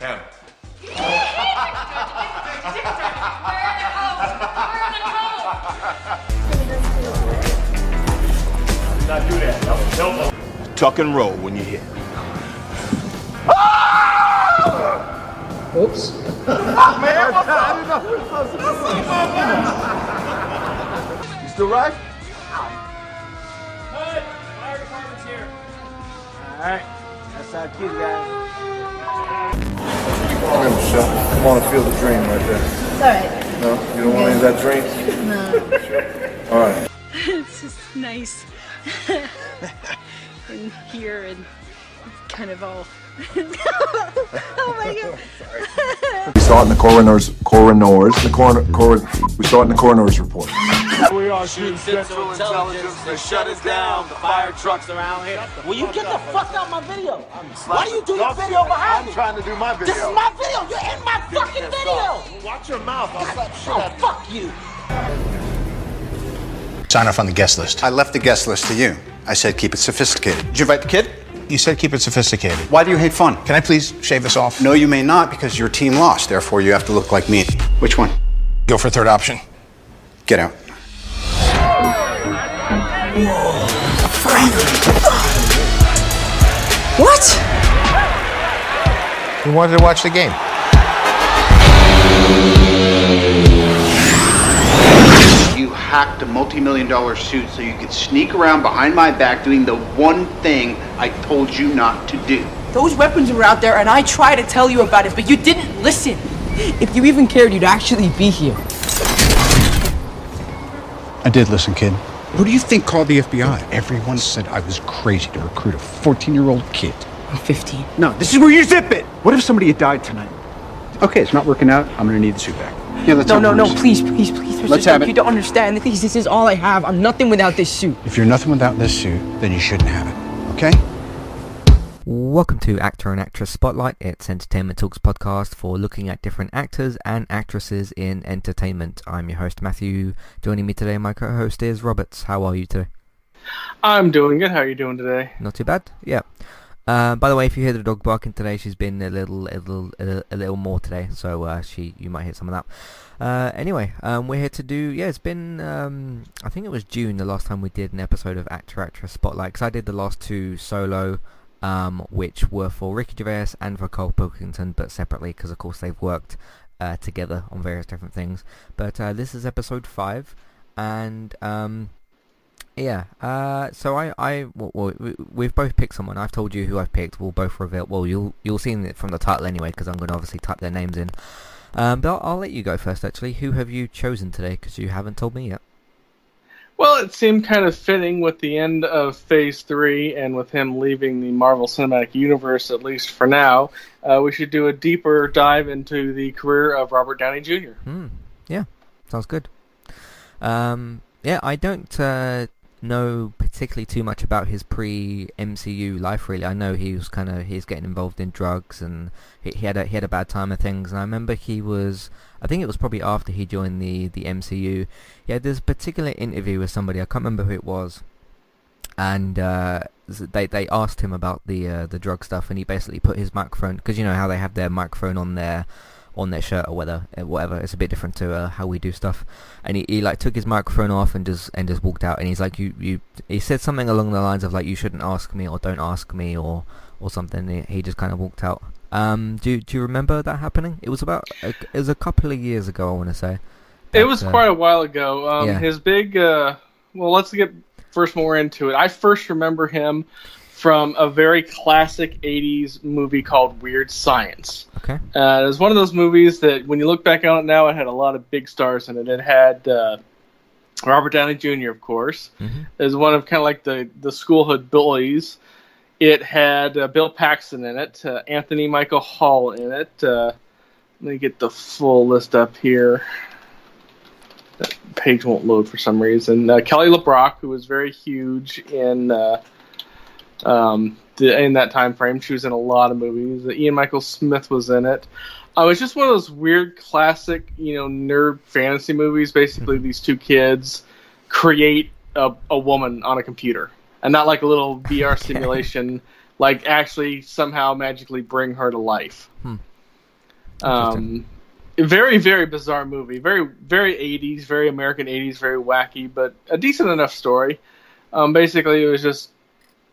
Him. Not do that. No, no. Tuck and roll when you hit. Oops. You still right? Hey, fire department's here. Alright, that's our cue, guys. Come on Michelle. Come on and feel the dream right there. It's alright. No? You don't want any of that dream? No. All right. it's just nice in here and kind of all. oh my god! We saw it in the coroner's, coroners, the coroner, cor- we saw it in the coroner's report. We are shooting Central Intelligence. They shut us down. The fire trucks around here. Will you get the fuck out of my video? Why do you do your video behind me? I'm trying to do my video. This is my video. You're in my fucking video. Watch your mouth. I'll slap oh, shit Oh, out of fuck you. Sign off on the guest list. I left the guest list to you. I said keep it sophisticated. Did you invite the kid? You said keep it sophisticated. Why do you hate fun? Can I please shave this off? No, you may not because your team lost. Therefore, you have to look like me. Which one? Go for third option. Get out. What? We wanted to watch the game. You hacked a multi-million dollar suit so you could sneak around behind my back doing the one thing I told you not to do. Those weapons were out there, and I tried to tell you about it, but you didn't listen. If you even cared, you'd actually be here. I did listen, kid. Who do you think called the FBI? Everyone said I was crazy to recruit a 14 year old kid. I'm 15. No, this is where you zip it. What if somebody had died tonight? Okay, it's not working out. I'm gonna need the suit back. Yeah, let's No, have no, one no, please, please, please. Mr. Let's have it. You don't understand. Please, this is all I have. I'm nothing without this suit. If you're nothing without this suit, then you shouldn't have it. Okay? Welcome to Actor and Actress Spotlight. It's Entertainment Talks podcast for looking at different actors and actresses in entertainment. I'm your host Matthew. Joining me today, my co-host is Roberts. How are you today? I'm doing good. How are you doing today? Not too bad. Yeah. Uh, by the way, if you hear the dog barking today, she's been a little, a little, a, little- more today, so uh, she, you might hear some of that. Uh, anyway, um, we're here to do. Yeah, it's been. Um, I think it was June the last time we did an episode of Actor Actress Spotlight because I did the last two solo, um, which were for Ricky Gervais and for Karl Pilkington, but separately because of course they've worked uh, together on various different things. But uh, this is episode five, and um, yeah, uh, so I, I, well, well, we- we've both picked someone. I've told you who I've picked. We'll both reveal. Well, you'll you'll see it from the title anyway, because I'm going to obviously type their names in. Um, but I'll, I'll let you go first. Actually, who have you chosen today? Because you haven't told me yet. Well, it seemed kind of fitting with the end of Phase 3 and with him leaving the Marvel Cinematic Universe, at least for now. Uh, we should do a deeper dive into the career of Robert Downey Jr. Hmm. Yeah, sounds good. Um, yeah, I don't uh, know particularly too much about his pre-MCU life. Really, I know he was kind of he's getting involved in drugs and he, he had a he had a bad time of things. And I remember he was, I think it was probably after he joined the the MCU. He had this particular interview with somebody. I can't remember who it was. And uh, they they asked him about the uh, the drug stuff, and he basically put his microphone because you know how they have their microphone on their on their shirt or whether uh, whatever. It's a bit different to uh, how we do stuff. And he, he like took his microphone off and just and just walked out. And he's like, you you. He said something along the lines of like, you shouldn't ask me or don't ask me or or something. He, he just kind of walked out. Um, do do you remember that happening? It was about a, it was a couple of years ago. I want to say. It was uh, quite a while ago. Um, yeah. His big, uh, well, let's get first more into it. I first remember him from a very classic 80s movie called Weird Science. Okay. Uh, it was one of those movies that, when you look back on it now, it had a lot of big stars in it. It had uh, Robert Downey Jr., of course, Mhm. as one of kind of like the the schoolhood bullies. It had uh, Bill Paxton in it, uh, Anthony Michael Hall in it. Uh, let me get the full list up here. That page won't load for some reason. Uh, Kelly LeBrock, who was very huge in uh, um, the, in that time frame, she was in a lot of movies. Uh, Ian Michael Smith was in it. Uh, it was just one of those weird classic, you know, nerd fantasy movies. Basically, these two kids create a, a woman on a computer, and not like a little VR simulation. Like actually somehow magically bring her to life. Hmm. Um, very very bizarre movie. Very very 80s, very American 80s, very wacky, but a decent enough story. Um, basically, it was just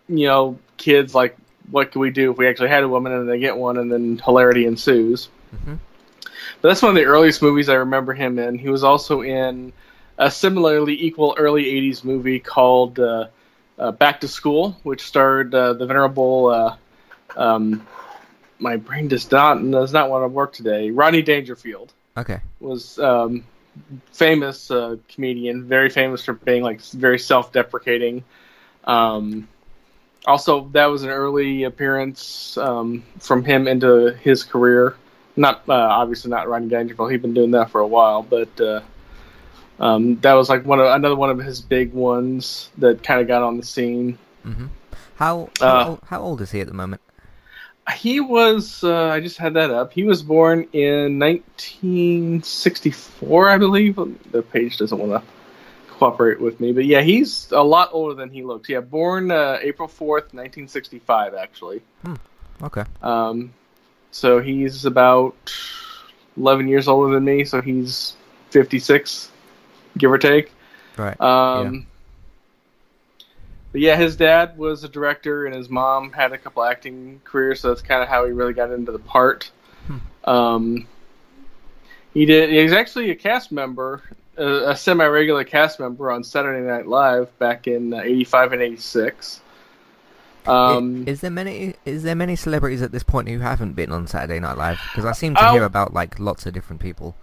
you know kids like what could we do if we actually had a woman and they get one, and then hilarity ensues. hmm But that's one of the earliest movies I remember him in. He was also in a similarly equal early 80s movie called uh, uh, Back to School, which starred uh, the venerable. Uh, um, my brain does not does not want to work today. Rodney Dangerfield Okay. was um, famous uh, comedian, very famous for being like very self-deprecating. Um, also, that was an early appearance um, from him into his career. Not uh, obviously not Rodney Dangerfield; he'd been doing that for a while, but uh, um, that was like one of another one of his big ones that kind of got on the scene. hmm How how, Uh, old, how old is he at the moment? He was. Uh, I just had that up. He was born in 1964, I believe. The page doesn't want to cooperate with me, but yeah, he's a lot older than he looks. Yeah, born uh, April 4th, 1965, actually. Okay. Um, so he's about 11 years older than me. So he's 56, give or take. Right. Um, But yeah, his dad was a director, and his mom had a couple acting careers, so that's kind of how he really got into the part. Um, he did. He was actually a cast member, a, a semi-regular cast member on Saturday Night Live back in '85 and '86. Um, is there many is there many celebrities at this point who haven't been on Saturday Night Live? Because I seem to Oh. hear about like lots of different people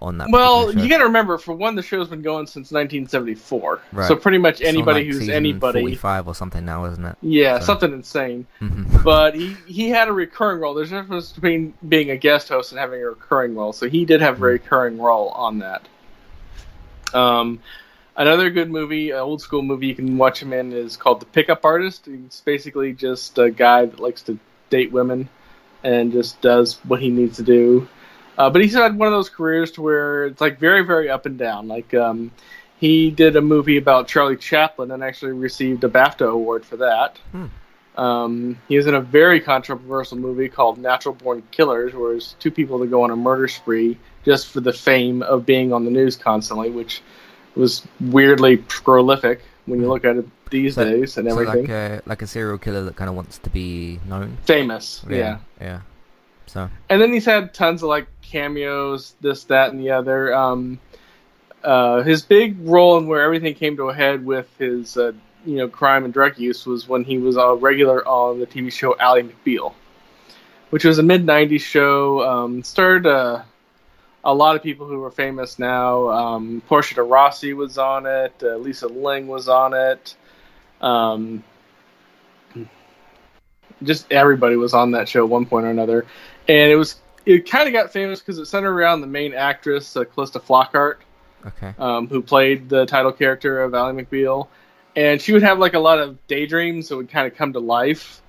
on that. well, you got to remember, for one, the show's been going since 1974, Right. so pretty much It's anybody like, who's anybody. 45 or something now, isn't it? Yeah, So- something insane. Mhm. but he he had a recurring role. There's a difference between being a guest host and having a recurring role. So he did have a recurring role on that. Um, another good movie, an old school movie you can watch him in is called The Pickup Artist. He's basically just a guy that likes to date women and just does what he needs to do. Uh, but he's had one of those careers to where it's like very very up and down. Like um, he did a movie about Charlie Chaplin and actually received a BAFTA award for that. Um, he was in a very controversial movie called Natural Born Killers, where it's two people that go on a murder spree just for the fame of being on the news constantly, which was weirdly prolific when you look at it these So- days and so everything. like a like a serial killer that kind of wants to be known. Famous, yeah. Yeah. So. And then he's had tons of like cameos, this, that, and the other. Um, uh, his big role in where everything came to a head with his, uh, you know, crime and drug use was when he was a regular on the TV show Ally McBeal, which was a mid '90s show. Um, uh, a lot of people who are famous now. Um, Portia de Rossi was on it. Uh, Lisa Ling was on it. Um, just everybody was on that show at one point or another, and it was it kind of got famous because it centered around the main actress, uh, Calista Flockhart, Okay. um, who played the title character of Ally McBeal, and she would have like a lot of daydreams that would kind of come to life.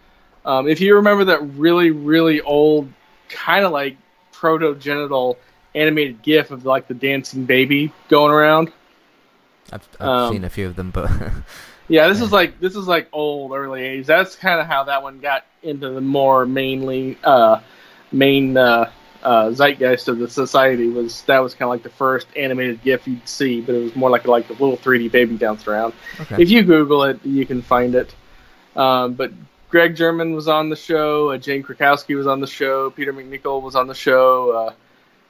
Um, if you remember that really really old, kind of like proto genital animated GIF of like the dancing baby going around. I've, I've Um, seen a few of them, but Yeah, this is like this is like old early '80s. That's kind of how that one got into the more mainly uh, main uh, uh, zeitgeist of the society. Was that was kind of like the first animated GIF you'd see, but it was more like like a little 3D baby dancing around. Okay. If you Google it, you can find it. Um, but Greg Germann was on the show. Uh, Jane Krakowski was on the show. Peter MacNicol was on the show. Uh,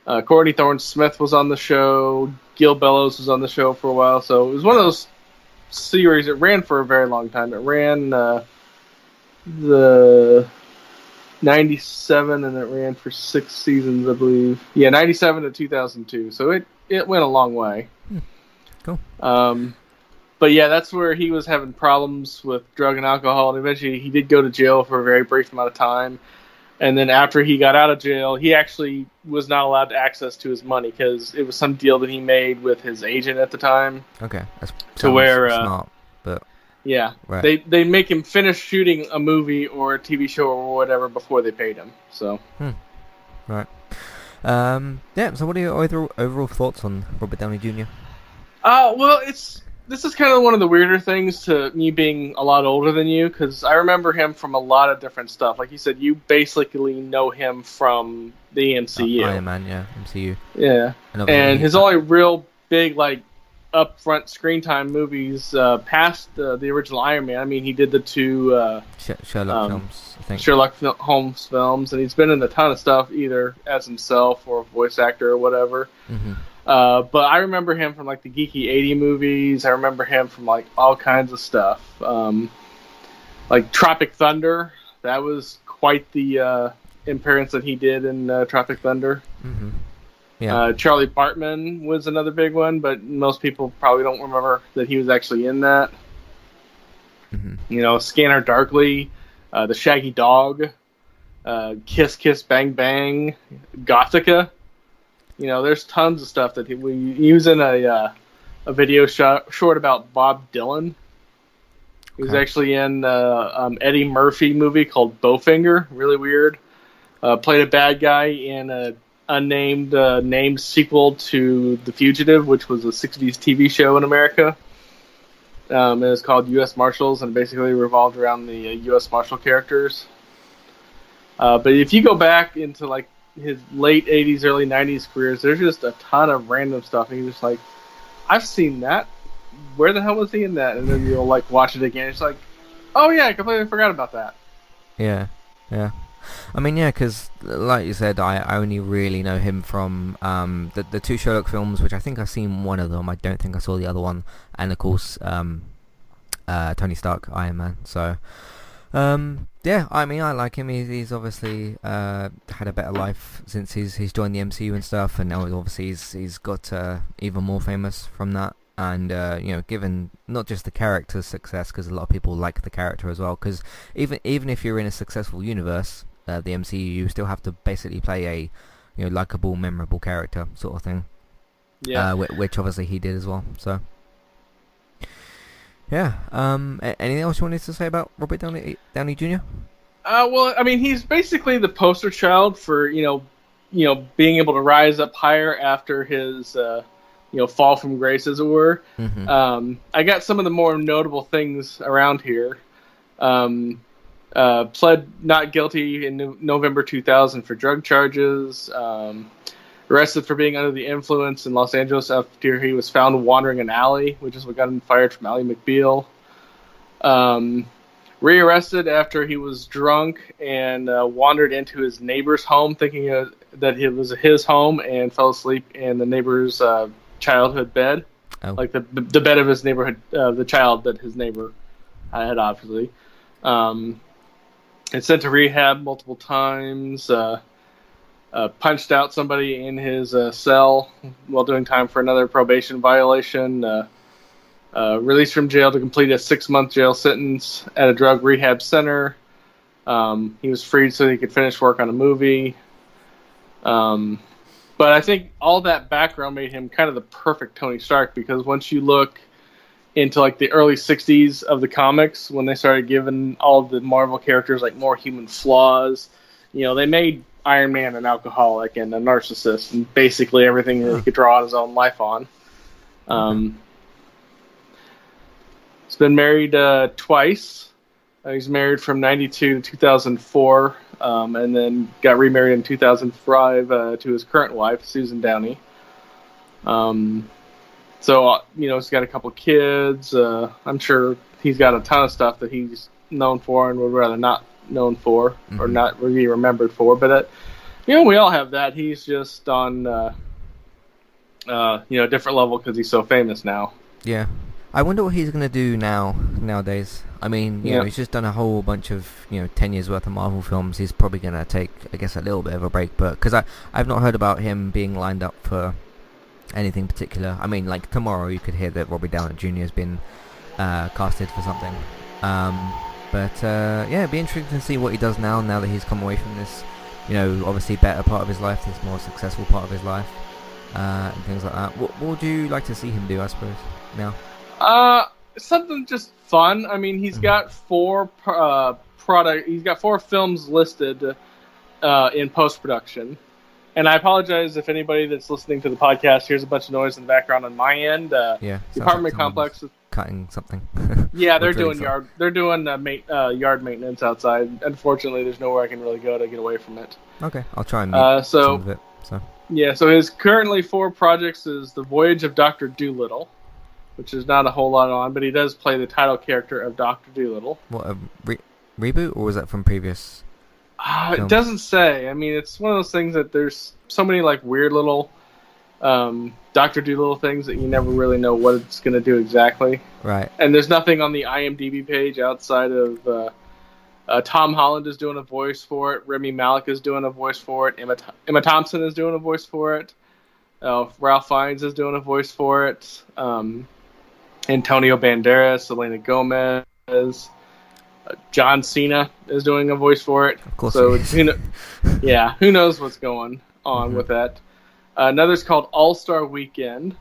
uh, Courtney Thorne Smith was on the show. Gil Bellows was on the show for a while. So it was one of those series. It ran for a very long time. It ran uh, the 97 and it ran for six seasons, I believe. Yeah, 97 to 2002. So it, it went a long way. Cool. Um, but yeah, that's where he was having problems with drug and alcohol, and eventually he did go to jail for a very brief amount of time. And then after he got out of jail, he actually was not allowed access to his money because it was some deal that he made with his agent at the time. okay. That's To where, uh, smart, but Yeah, Right. they they make him finish shooting a movie or a TV show or whatever before they paid him. So right. Um. Yeah. So, what are your overall, thoughts on Robert Downey Jr.? Uh, well, it's this is kind of one of the weirder things to me being a lot older than you because I remember him from a lot of different stuff. Like you said, you basically know him from the MCU. Iron Man, yeah, MCU. Yeah, And and his only real big like upfront screen time movies uh, past the, the original Iron Man. I mean, he did the two uh, Sherlock um, films, I think. Sherlock Holmes films, and he's been in a ton of stuff either as himself or a voice actor or whatever. hmm Uh, but I remember him from like the geeky 80 movies. I remember him from like all kinds of stuff. Um, like Tropic Thunder. That was quite the uh, appearance that he did in uh, Tropic Thunder. hmm Yeah. Uh, Charlie Bartlett was another big one, but most people probably don't remember that he was actually in that. Mm-hmm. You know, Scanner Darkly, uh, The Shaggy Dog, uh, Kiss Kiss Bang Bang, Gothika. You know, there's tons of stuff that he, we use in a uh, a video shot, short about Bob Dylan. He was Okay. actually in uh, um, Eddie Murphy movie called Bowfinger. Really weird. Uh, played a bad guy in a unnamed uh, named sequel to The Fugitive, which was a 60s TV show in America. Um, it was called U.S. Marshals and basically revolved around the uh, U.S. Marshal characters. Uh, but if you go back into like his late 80s, early 90s careers, there's just a ton of random stuff. And you're just like, I've seen that. Where the hell was he in that? And then you'll like watch it again. It's like, oh yeah, I completely forgot about that. Yeah, yeah. I mean, yeah, because like you said, I, only really know him from um, the the two Sherlock films, which I think I've seen one of them. I don't think I saw the other one, and of course, um, uh, Tony Stark, Iron Man. So, um, yeah, I mean, I like him. He's, he's obviously uh, had a better life since he's he's joined the MCU and stuff, and now obviously he's he's got uh, even more famous from that. And uh, you know, given not just the character's success, because a lot of people like the character as well. Because even even if you're in a successful universe, uh, the MCU, you still have to basically play a you know likable, memorable character sort of thing. Yeah. Uh, whi- which obviously he did as well. So. Yeah. Um. anything else you wanted to say about Robert Downey Downey Jr.? Uh, well, I mean, he's basically the poster child for you know, you know, being able to rise up higher after his, uh, you know, fall from grace, as it were. Mhm. Um, I got some of the more notable things around here. Um, uh, pled not guilty in no- November 2000 for drug charges. Um, arrested for being under the influence in Los Angeles after he was found wandering an alley, which is what got him fired from Ally McBeal. Um, rearrested after he was drunk and uh, wandered into his neighbor's home, thinking uh, that it was his home, and fell asleep in the neighbor's uh, childhood bed, Oh. like the the bed of his neighborhood, uh, the child that his neighbor had, obviously. Um, and sent to rehab multiple times. Uh, uh, punched out somebody in his uh, cell while doing time for another probation violation. Uh, uh, released from jail to complete a six month jail sentence at a drug rehab center. Um, he was freed so he could finish work on a movie. Um, but I think all that background made him kind of the perfect Tony Stark because once you look into like the early 60s of the comics when they started giving all the Marvel characters like more human flaws, you know, they made Iron Man an alcoholic and a narcissist and basically everything that he could draw his own life on. Um, He's been married uh, twice. Uh, he's married from 92 to 2004, um, and then got remarried in 2005 uh, to his current wife, Susan Downey. Um, so, uh, you know, he's got a couple kids. Uh, I'm sure he's got a ton of stuff that he's known for and would rather not known for or Mhm. not be remembered for. But, you know, we all have that. He's just on, uh, uh, you know, a different level because he's so famous now. Yeah. I wonder what he's gonna do now nowadays. I mean, you Yeah. know, he's just done a whole bunch of you know ten years worth of Marvel films. He's probably gonna take, I guess, a little bit of a break. But because I I've not heard about him being lined up for anything particular. I mean, like tomorrow you could hear that Robert Downey Jr. has been uh, casted for something. Um, but uh, yeah, it'd be interesting to see what he does now. Now that he's come away from this, you know, obviously better part of his life, this more successful part of his life, uh, and things like that. What, what would you like to see him do? I suppose now. Uh, something just fun. I mean, he's got four uh, product. He's got four films listed uh, in post production. And I apologize if anybody that's listening to the podcast hears a bunch of noise in the background on my end. Uh, Yeah, the apartment like complex cutting something. Yeah, they're doing something. yard. They're doing uh, ma- uh, yard maintenance outside. Unfortunately, there's nowhere I can really go to get away from it. Okay, I'll try and Uh, so- some of it. So Yeah, so his currently four projects is the Voyage of Doctor Doolittle, which is not a whole lot on, but he does play the title character of Doctor Doolittle. what a re- reboot or was that from previous? Uh, it doesn't say. I mean, it's one of those things that there's so many like weird little um, Doctor Doolittle things that you never really know what it's going to do exactly. Right. And there's nothing on the IMDb page outside of uh, uh, Tom Holland is doing a voice for it. Rami Malek is doing a voice for it. Emma, Th- Emma Thompson is doing a voice for it. Uh, Ralph Fiennes is doing a voice for it. Um, Antonio Banderas, Selena Gomez, John Cena is doing a voice for it. Of course So who kn- yeah, who knows what's going on with that? Uh, another's called All Star Weekend,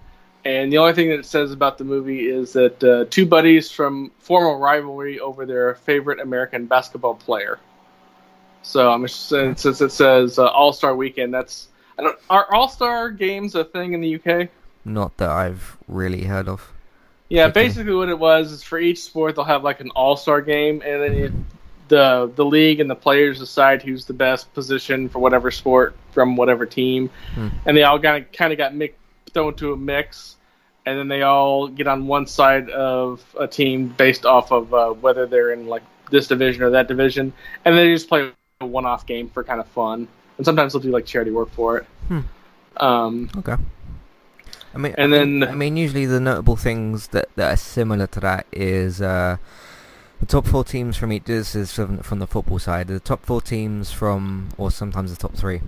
and the only thing that it says about the movie is that uh, two buddies from form a rivalry over their favorite American basketball player. So I'm since it says uh, All Star Weekend, that's I don't are All Star games a thing in the UK? Not that I've really heard of. Yeah, basically what it was is for each sport they'll have like an all star game, and then it, the the league and the players decide who's the best position for whatever sport from whatever team, Hmm. and they all kind of kind of got mix, thrown into a mix, and then they all get on one side of a team based off of uh, whether they're in like this division or that division, and they just play a one off game for kind of fun, and sometimes they'll do like charity work for it. Hmm. Um, Okay. I mean, And I mean- then- I mean, usually the notable things that, that are similar to that is uh, the top four teams from each. This is from, from the football side. The top four teams from, or sometimes the top three,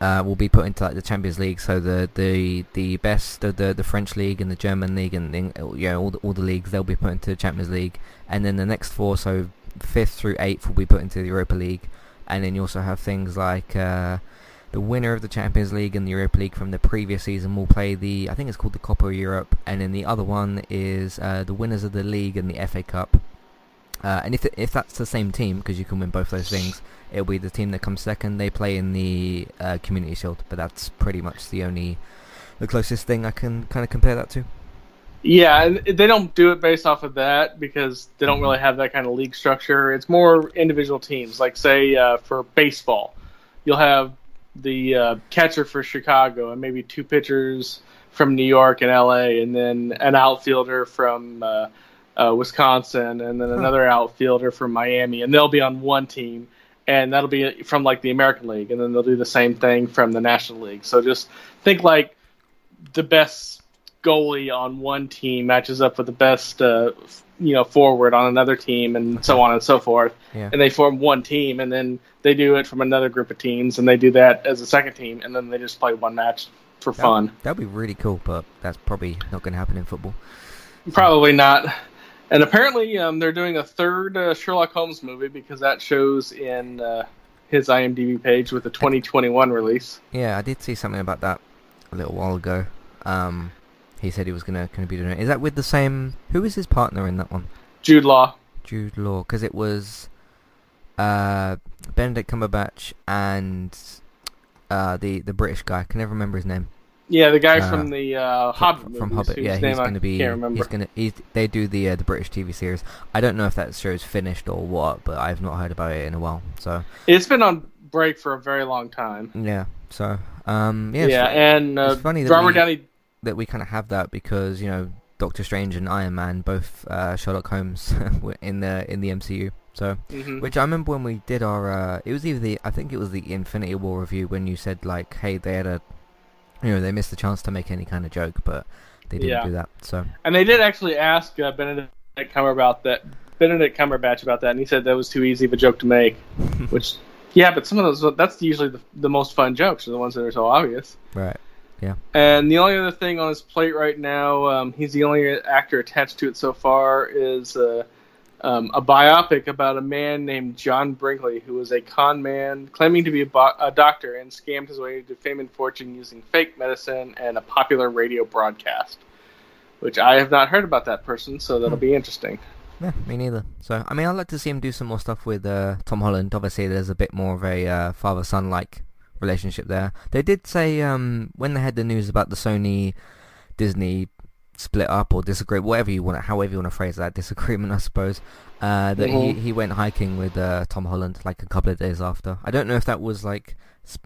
uh, will be put into like the Champions League. So the the the best of the the French league and the German league and then you know all the, all the leagues they'll be put into the Champions League, and then the next four, so fifth through eighth, will be put into the Europa League, and then you also have things like. Uh, the winner of the Champions League and the Europa League from the previous season will play the I think it's called the Copa Europe, and then the other one is uh, the winners of the league and the FA Cup. Uh, and if if that's the same team, because you can win both those things, it'll be the team that comes second. They play in the uh, Community Shield, but that's pretty much the only the closest thing I can kind of compare that to. Yeah, they don't do it based off of that because they don't really have that kind of league structure. It's more individual teams. Like say uh, for baseball, you'll have the uh, catcher for Chicago and maybe two pitchers from New York and L.A. and then an outfielder from uh, uh, Wisconsin and then another outfielder from Miami, and they'll be on one team. And that'll be from like the American League, and then they'll do the same thing from the National League. So just think like the best goalie on one team matches up with the best, uh, you know, forward on another team, and so on and so forth. Yeah. And they form one team, and then they do it from another group of teams, and they do that as a second team, and then they just play one match for fun. That'd be really cool, but that's probably not going to happen in football. Probably not. And apparently, um, they're doing a third uh, Sherlock Holmes movie because that shows in uh, his IMDb page with the 2021 release. Yeah, I did see something about that a little while ago. Um, he said he was gonna gonna be doing it. Is that with the same? Who was his partner in that one? Jude Law. Jude Law, because it was uh, Benedict Cumberbatch and uh, the the British guy. I can never remember his name. Yeah, the guy Uh, from the uh, Hobbit From Hobbit, yeah, he's going to be. Can't remember. He's going to. They do the uh, the British TV series. I don't know if that show's finished or what, but I've not heard about it in a while. So It's been on break for a very long time. yeah, so um, yeah, Yeah, it's and uh, it's funny that Robert we, Downey. That we kind of have that because you know Doctor Strange and Iron Man both uh, Sherlock Holmes were in the in the MCU. So, Mhm. which I remember when we did our, uh, it was either the, I think it was the Infinity War review when you said like, hey, they had a, you know, they missed the chance to make any kind of joke, but they didn't Yeah. do that. So, And they did actually ask uh, Benedict Cumberbatch about that Benedict Cumberbatch about that, and he said that was too easy of a joke to make. which, yeah, but some of those that's usually the, the most fun jokes are the ones that are so obvious. right, yeah. And the only other thing on his plate right now, um, he's the only actor attached to it so far, is uh, um, a biopic about a man named John Brinkley, who was a con man claiming to be a, bo- a doctor and scammed his way to fame and fortune using fake medicine and a popular radio broadcast. Which I have not heard about that person, so that'll be interesting. Yeah, me neither. So, I mean, I'd like to see him do some more stuff with uh, Tom Holland. Obviously, there's a bit more of a uh, father-son like relationship there. They did say um, when they had the news about the Sony Disney split up or disagree, whatever you want, however you want to phrase that disagreement, I suppose. Uh, that Mhm. he he went hiking with uh, Tom Holland like a couple of days after. I don't know if that was like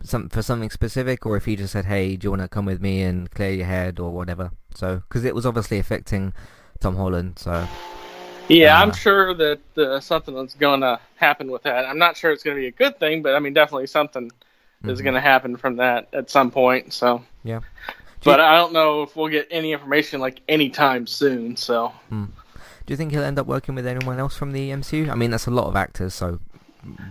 some for something specific or if he just said, "Hey, do you want to come with me and clear your head or whatever?" So because it was obviously affecting Tom Holland, so Yeah, Uh, I'm sure that uh, something going to happen with that. I'm not sure it's going to be a good thing, but I mean, definitely something is Mhm. going to happen from that at some point. So, yeah. but I don't know if we'll get any information like anytime soon. So, Hmm. Do you think he'll end up working with anyone else from the MCU? I mean, that's a lot of actors, so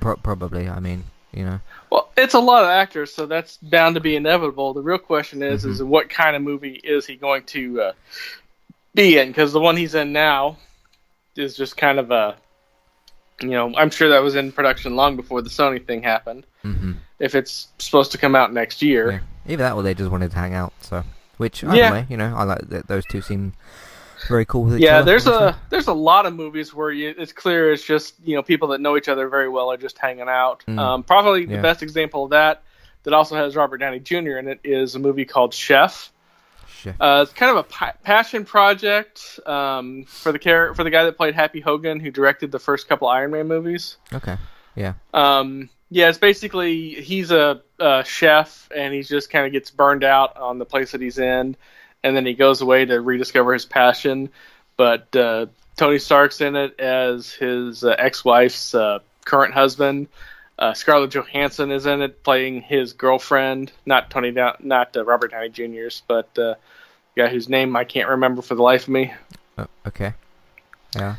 pro- probably. I mean, you know. well, it's a lot of actors, so that's bound to be inevitable. The real question is, Mm-hmm. is what kind of movie is he going to uh, be in? Because the one he's in now is just kind of a, you know, I'm sure that was in production long before the Sony thing happened. hmm If it's supposed to come out next year. Yeah. Either that or they just wanted to hang out. So, which Yeah. either way, you know, I like that. Those two seem very cool with each yeah, other. there's obviously. a there's a lot of movies where you, it's clear it's just you know people that know each other very well are just hanging out. Mm. Um, probably the best example of that that also has Robert Downey Jr. in it is a movie called Chef. Chef. Uh, it's kind of a pa- passion project um, for the char- for the guy that played Happy Hogan, who directed the first couple Iron Man movies. Okay. Yeah. Um, yeah, it's basically he's a, a chef and he just kind of gets burned out on the place that he's in, and then he goes away to rediscover his passion. But uh, Tony Stark's in it as his uh, ex-wife's uh, current husband. Uh, Scarlett Johansson is in it playing his girlfriend, not Tony, Down- not uh, Robert Downey Jr.'s, but uh, guy whose name I can't remember for the life of me. Oh, okay. Yeah.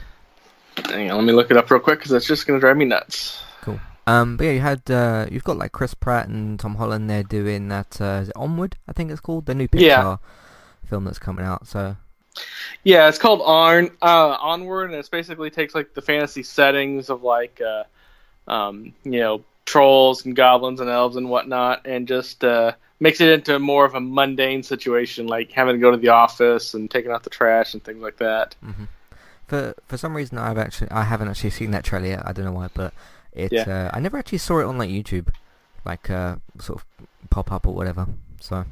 Hang on, let me look it up real quick because that's just gonna drive me nuts. Cool. Um, but yeah, you had uh, you've got like Chris Pratt and Tom Holland there doing that. Uh, is it Onward? I think it's called the new Pixar Yeah. film that's coming out. So Yeah, it's called On uh, Onward, and it basically takes like the fantasy settings of like, uh, um, you know, trolls and goblins and elves and whatnot, and just uh, makes it into more of a mundane situation, like having to go to the office and taking out the trash and things like that. Mm-hmm. for for some reason I've actually I haven't actually seen that trailer yet. I don't know why, but it Yeah. uh, I never actually saw it on like YouTube, like uh, sort of pop up or whatever. So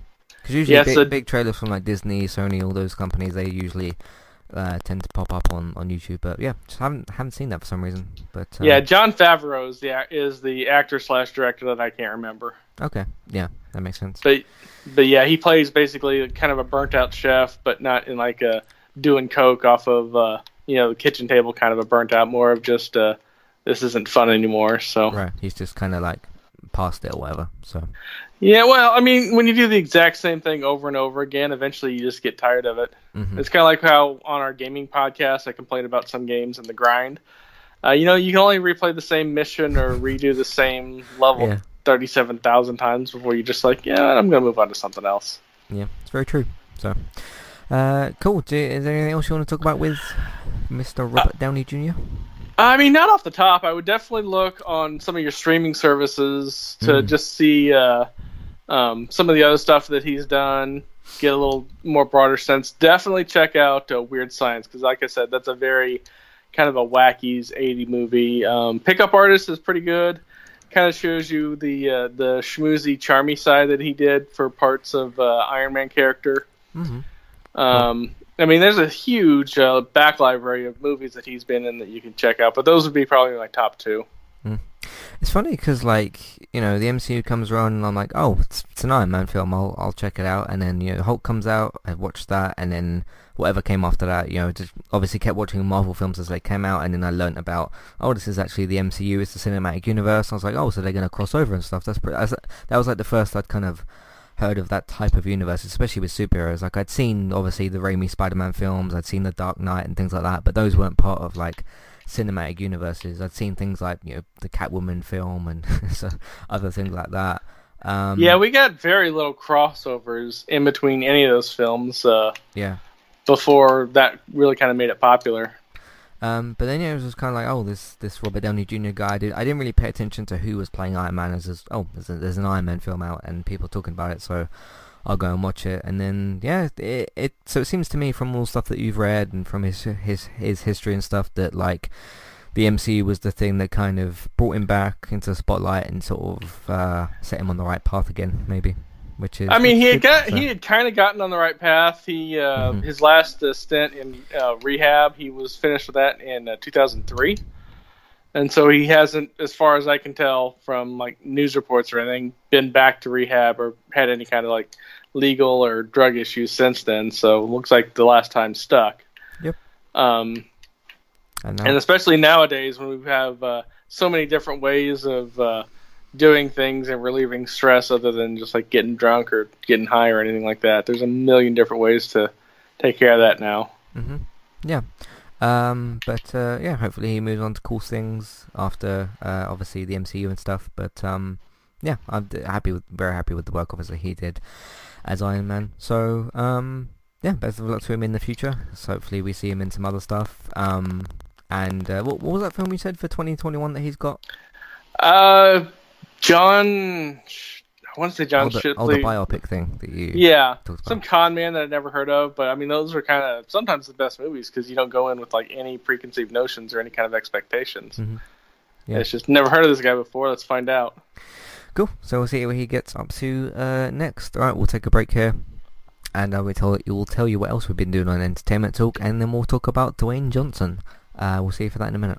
because usually Yeah, big, so- big trailers from like Disney, Sony, all those companies, they usually uh, tend to pop up on, on YouTube. But yeah, just haven't haven't seen that for some reason. But uh, Yeah, Jon Favreau is the is the actor slash director that I can't remember. okay, yeah, that makes sense. But but yeah, he plays basically kind of a burnt out chef, but not in like a doing coke off of uh, you know the kitchen table kind of a burnt out, more of just uh, this isn't fun anymore. So Right, he's just kind of like past it or whatever. So yeah, well, I mean, when you do the exact same thing over and over again, eventually you just get tired of it. mhm. It's kind of like how on our gaming podcast I complain about some games and the grind. Uh, you know, you can only replay the same mission or redo the same level Yeah. thirty-seven thousand times before you're just like, yeah, I'm gonna move on to something else. yeah, it's very true. So uh, cool. Do, is there anything else you want to talk about with Mr. Robert Downey Jr.? I mean, not off the top. I would definitely look on some of your streaming services to Mm. just see uh, um, some of the other stuff that he's done, get a little more broader sense. Definitely check out uh, Weird Science because, like I said, that's a very kind of a wacky's 80 movie. Um, Pickup Artist is pretty good. Kind of shows you the uh, the schmoozy, charmy side that he did for parts of uh, Iron Man character. Mm-hmm. Um, I mean, there's a huge uh, back library of movies that he's been in that you can check out, but those would be probably my top two. It's funny because, like, you know, the MCU comes around and I'm like, oh, it's, it's an Iron Man film, I'll I'll check it out. And then, you know, Hulk comes out, I watched that, and then whatever came after that, you know, just obviously kept watching Marvel films as they came out, and then I learned about, oh, this is actually the MCU, it's the cinematic universe. I was like, oh, so they're going to cross over and stuff. That's pretty, that was like the first I'd kind of heard of that type of universe, especially with superheroes. Like, I'd seen, obviously, the Raimi Spider-Man films, I'd seen The Dark Knight and things like that, but those weren't part of, like, cinematic universes. I'd seen things like you know the Catwoman film and so other things like that. Um, yeah, we got very little crossovers in between any of those films uh, yeah. before that really kind of made it popular. Um, but then yeah, it was just kind of like, oh, this this Robert Downey Jr. guy. I, did, I didn't really pay attention to who was playing Iron Man. As, oh, there's, a, there's an Iron Man film out and people talking about it, so I'll go and watch it. And then yeah, it, it so it seems to me from all stuff that you've read and from his his his history and stuff that like the MCU was the thing that kind of brought him back into the spotlight and sort of uh, set him on the right path again, maybe. Which is. I mean, he had got so- he had kind of gotten on the right path. He uh, Mhm. his last uh, stint in uh, rehab, he was finished with that in uh, 2003, and so he hasn't, as far as I can tell from like news reports or anything, been back to rehab or had any kind of like legal or drug issues since then. So it looks like the last time stuck. Yep. Um, and especially nowadays when we have uh, so many different ways of uh, doing things and relieving stress other than just like getting drunk or getting high or anything like that. There's a million different ways to take care of that now. hmm Yeah. Um, but uh, yeah, hopefully he moves on to cool things after uh, obviously the MCU and stuff. But um, yeah, I'm happy with very happy with the work obviously he did as Iron Man. So um, yeah, best of luck to him in the future. So hopefully we see him in some other stuff. Um, and uh, what, what was that film you said for 2021 that he's got? Uh, John, I want to say John oh, the, Shipley. oh, the biopic thing that you Yeah, about. some con man that I'd never heard of, but I mean those are kind of sometimes the best movies because you don't go in with like any preconceived notions or any kind of expectations. Mm-hmm. Yeah. It's just never heard of this guy before. Let's find out. Cool. So we'll see what he gets up to uh, next. All right, we'll take a break here, and I will tell you. We'll tell you what else we've been doing on Entertainment Talk, and then we'll talk about Dwayne Johnson. Uh, we'll see you for that in a minute.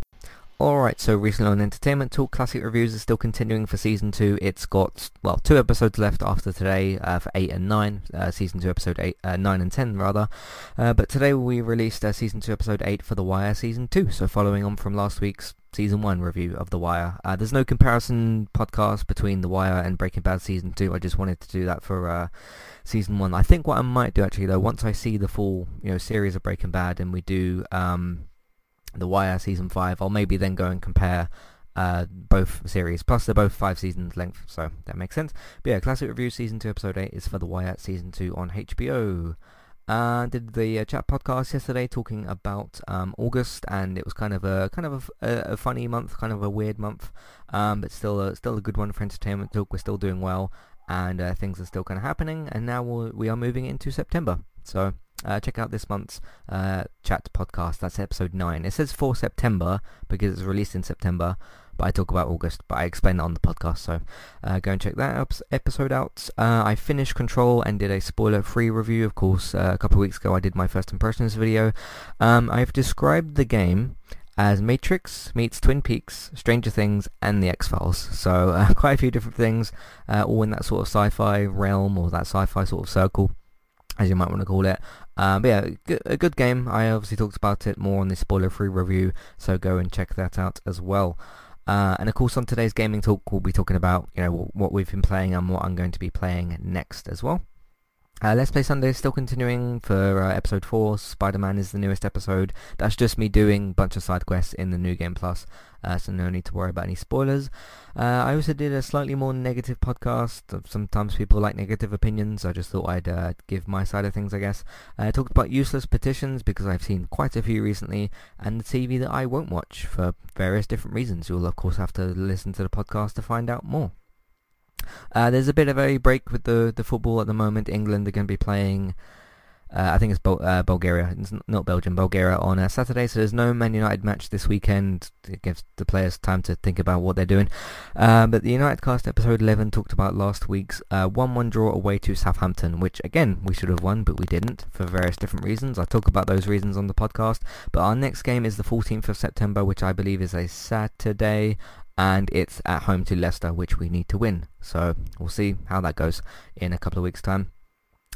Alright, so recently on Entertainment Talk, Classic Reviews is still continuing for Season 2. It's got, well, two episodes left after today uh, for 8 and 9, uh, Season 2 Episode 8, uh, 9 and 10 rather. Uh, but today we released uh, Season 2 Episode 8 for The Wire Season 2, so following on from last week's Season 1 review of The Wire. Uh, there's no comparison podcast between The Wire and Breaking Bad Season 2, I just wanted to do that for uh, Season 1. I think what I might do actually though, once I see the full you know series of Breaking Bad and we do... Um, the Wire season five. I'll maybe then go and compare uh, both series. Plus, they're both five seasons length, so that makes sense. But yeah, classic review season two, episode eight is for the Wire season two on HBO. Uh, did the uh, chat podcast yesterday talking about um, August, and it was kind of a kind of a, a, funny month, kind of a weird month, um, but still a, still a good one for entertainment talk. We're still doing well, and uh, things are still kind of happening. And now we'll, we are moving into September, so uh, check out this month's uh, chat podcast. That's episode 9. It says for September because it's released in September, but I talk about August, but I explain that on the podcast, so uh, go and check that episode out. Uh, I finished Control and did a spoiler-free review, of course. Uh, a couple of weeks ago I did my first impressions video. Um, I've described the game as Matrix meets Twin Peaks, Stranger Things, and The X-Files. So uh, quite a few different things, all in that sort of sci-fi realm or that sci-fi sort of circle as you might want to call it. Um, but yeah, a good game. I obviously talked about it more on the spoiler-free review, so go and check that out as well. Uh, and of course, on today's gaming talk, we'll be talking about you know what we've been playing and what I'm going to be playing next as well. Uh, Let's Play Sunday is still continuing for uh, episode 4. Spider-Man is the newest episode. That's just me doing a bunch of side quests in the New Game Plus, uh, so no need to worry about any spoilers. Uh, I also did a slightly more negative podcast. Sometimes people like negative opinions. I just thought I'd uh, give my side of things, I guess. Uh, I talked about useless petitions because I've seen quite a few recently, and the TV that I won't watch for various different reasons. You'll of course have to listen to the podcast to find out more. Uh, there's a bit of a break with the, the football at the moment. England are going to be playing Uh, I think it's Bul- uh, Bulgaria. It's not Belgium, Bulgaria on uh, Saturday. So there's no Man United match this weekend. It gives the players time to think about what they're doing. Uh, but the United Cast episode 11 talked about last week's uh, 1-1 draw away to Southampton, which again we should have won, but we didn't for various different reasons. I talk about those reasons on the podcast. But our next game is the 14th of September, which I believe is a Saturday and it's at home to Leicester, which we need to win. So we'll see how that goes in a couple of weeks' time.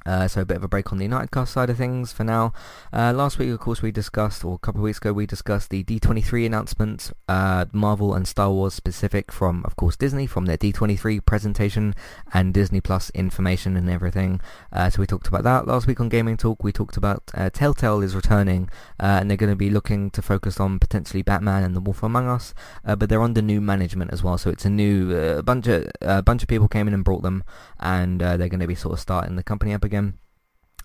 Uh, so a bit of a break on the United cast side of things for now. Uh, last week, of course, we discussed, or a couple of weeks ago, we discussed the D23 announcements, uh, Marvel and Star Wars specific from, of course, Disney, from their D23 presentation and Disney Plus information and everything. Uh, so we talked about that. Last week on Gaming Talk, we talked about uh, Telltale is returning, uh, and they're going to be looking to focus on potentially Batman and The Wolf Among Us, but they're under new management as well. So it's a new bunch of bunch of people came in and brought them, and they're going to be sort of starting the company up again again.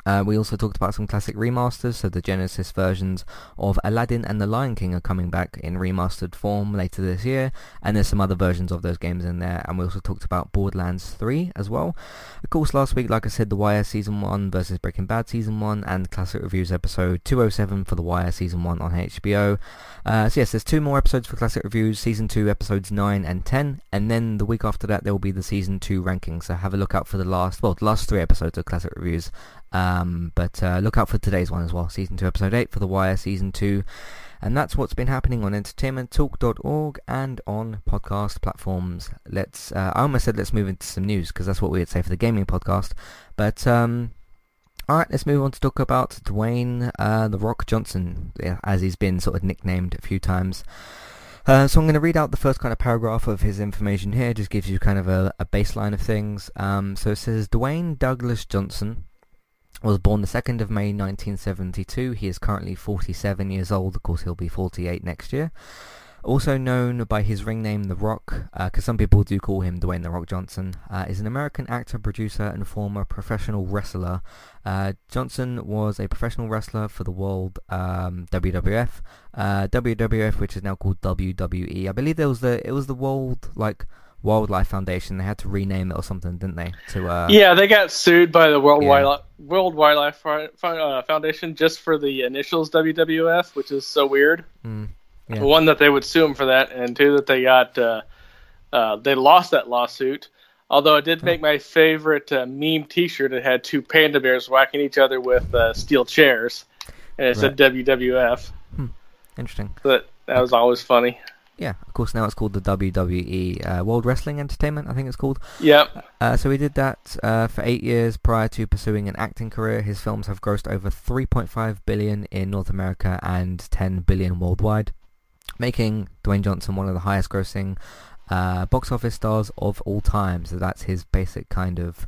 Uh, we also talked about some classic remasters, so the Genesis versions of Aladdin and The Lion King are coming back in remastered form later this year, and there's some other versions of those games in there, and we also talked about Borderlands 3 as well. Of course, last week, like I said, The Wire Season 1 versus Breaking Bad Season 1, and Classic Reviews episode 207 for The Wire Season 1 on HBO. Uh, so yes, there's two more episodes for Classic Reviews, Season 2 episodes 9 and 10, and then the week after that there will be the Season 2 rankings, so have a look out for the last, well, the last three episodes of Classic Reviews, um, but uh, look out for today's one as well, Season 2 Episode 8 for The Wire Season 2. And that's what's been happening on entertainmenttalk.org and on podcast platforms. Let's, uh, I almost said let's move into some news because that's what we would say for the gaming podcast. But, um, alright, let's move on to talk about Dwayne, uh, The Rock Johnson, as he's been sort of nicknamed a few times. Uh, so I'm going to read out the first kind of paragraph of his information here, just gives you kind of a, a baseline of things. Um, so it says, Dwayne Douglas Johnson was born the 2nd of May 1972. He is currently 47 years old. Of course, he'll be 48 next year. Also known by his ring name The Rock, because uh, some people do call him Dwayne The Rock Johnson, uh, is an American actor, producer, and former professional wrestler. Uh, Johnson was a professional wrestler for the World um, WWF, WWF, which is now called WWE. I believe there was the it was the World like Wildlife Foundation. They had to rename it or something, didn't they? To uh, yeah, they got sued by the World yeah. Wildlife World Wildlife uh, Foundation just for the initials WWF, which is so weird. Mm, yeah. One that they would sue them for that, and two that they got uh, uh, they lost that lawsuit. Although it did make my favorite uh, meme T-shirt. It had two panda bears whacking each other with uh, steel chairs, and it said WWF. Hmm. Interesting. But that was always funny. Yeah, of course. Now it's called the WWE uh, World Wrestling Entertainment. I think it's called. Yep. Uh, so he did that uh, for eight years prior to pursuing an acting career. His films have grossed over 3.5 billion in North America and 10 billion worldwide, making Dwayne Johnson one of the highest-grossing uh, box office stars of all time. So that's his basic kind of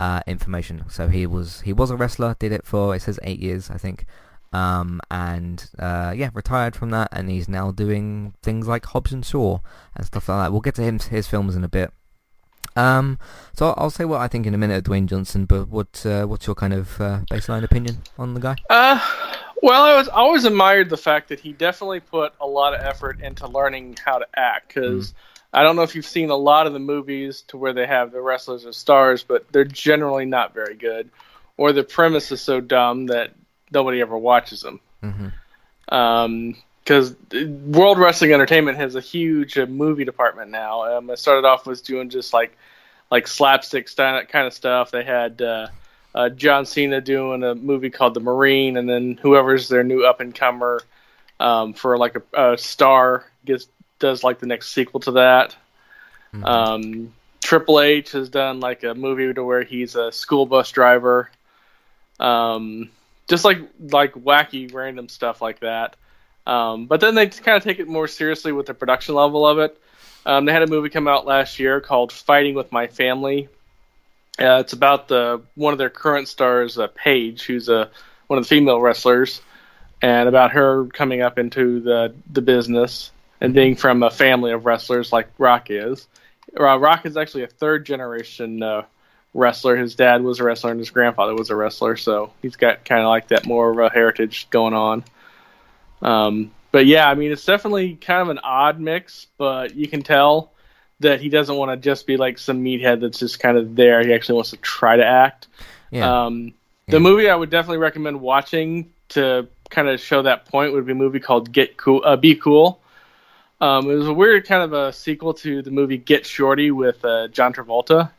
uh, information. So he was he was a wrestler. Did it for it says eight years, I think. Um, and uh, yeah, retired from that, and he's now doing things like Hobbs and Shaw and stuff like that. We'll get to him, his films in a bit. Um, so I'll, say what I think in a minute of Dwayne Johnson, but what uh, what's your kind of uh, baseline opinion on the guy? Uh, well, I was I always admired the fact that he definitely put a lot of effort into learning how to act because. Mm. I don't know if you've seen a lot of the movies to where they have the wrestlers as stars, but they're generally not very good, or the premise is so dumb that nobody ever watches them. Mm-hmm. Um, because World Wrestling Entertainment has a huge uh, movie department now. Um, I started off with doing just like like slapstick st- kind of stuff. They had uh, uh, John Cena doing a movie called The Marine, and then whoever's their new up and comer um, for like a, a, star gets does like the next sequel to that. Mm-hmm. Um, Triple H has done like a movie to where he's a school bus driver. Um, just like like wacky random stuff like that. Um, but then they kind of take it more seriously with the production level of it. Um, they had a movie come out last year called Fighting with My Family. Uh, it's about the one of their current stars, uh, Paige, who's a one of the female wrestlers, and about her coming up into the the business and being from a family of wrestlers like Rock is. Uh, Rock is actually a third generation uh, wrestler. His dad was a wrestler and his grandfather was a wrestler, so he's got kind of like that more of a heritage going on. Um, but yeah, I mean, it's definitely kind of an odd mix, but you can tell that he doesn't want to just be like some meathead that's just kind of there. He actually wants to try to act. Yeah. Um, The movie I would definitely recommend watching to kind of show that point would be a movie called Get Cool, uh, Be Cool. Um, it was a weird kind of a sequel to the movie Get Shorty with uh, John Travolta.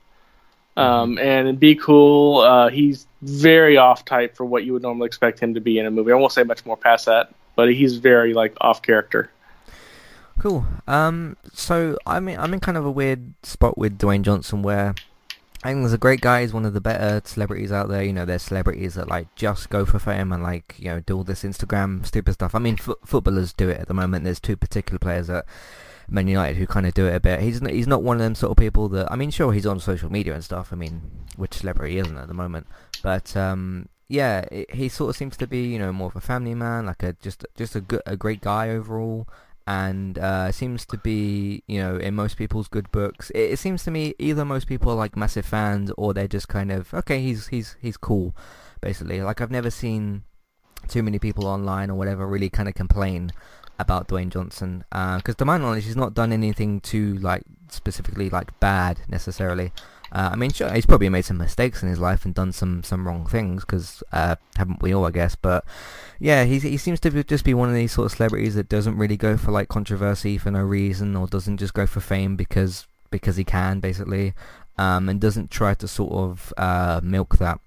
Um, and Be Cool, uh, he's very off type for what you would normally expect him to be in a movie. I won't say much more past that, but he's very like off character. Cool. Um, so I'm in, I'm in kind of a weird spot with Dwayne Johnson where I think he's a great guy. He's one of the better celebrities out there. You know, there's celebrities that like just go for fame and like you know do all this Instagram stupid stuff. I mean, fo- footballers do it at the moment. There's two particular players at Man United who kind of do it a bit. He's not, he's not one of them sort of people that I mean, sure he's on social media and stuff. I mean, which celebrity isn't at the moment? But um, yeah, it, he sort of seems to be you know more of a family man, like a just just a good a great guy overall and uh, seems to be, you know, in most people's good books. It, it, seems to me either most people are like massive fans or they're just kind of okay, he's he's he's cool, basically. Like I've never seen too many people online or whatever really kind of complain about Dwayne Johnson because uh, to my knowledge he's not done anything too like specifically like bad necessarily. Uh, I mean, sure, he's probably made some mistakes in his life and done some, some wrong things, because uh, haven't we all, I guess? But yeah, he he seems to just be one of these sort of celebrities that doesn't really go for like controversy for no reason, or doesn't just go for fame because because he can, basically, um, and doesn't try to sort of uh, milk that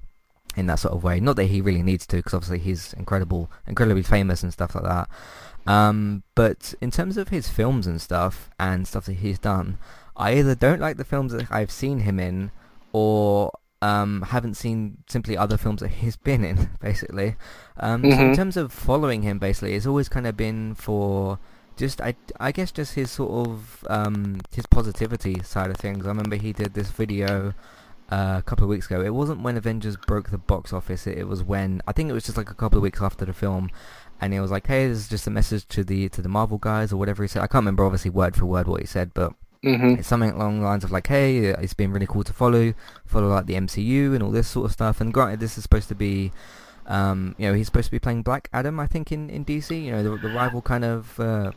in that sort of way. Not that he really needs to, because obviously he's incredible, incredibly famous and stuff like that. Um, but in terms of his films and stuff and stuff that he's done, I either don't like the films that I've seen him in, or um, haven't seen simply other films that he's been in, basically. Um, mm-hmm. So in mm-hmm. terms of following him, basically, it's always kind of been for just I, I guess just his sort of um, his positivity side of things. I remember he did this video uh, a couple of weeks ago. It wasn't when Avengers broke the box office. It, it was when I think it was just like a couple of weeks after the film, and he was like, "Hey, this is just a message to the to the Marvel guys or whatever he said." I can't remember obviously word for word what he said, but Mm-hmm. It's something along the lines of like, hey, it's been really cool to follow, follow like the MCU and all this sort of stuff. And granted, this is supposed to be, um, you know, he's supposed to be playing Black Adam, I think, in, in DC. You know, the, the rival kind of uh,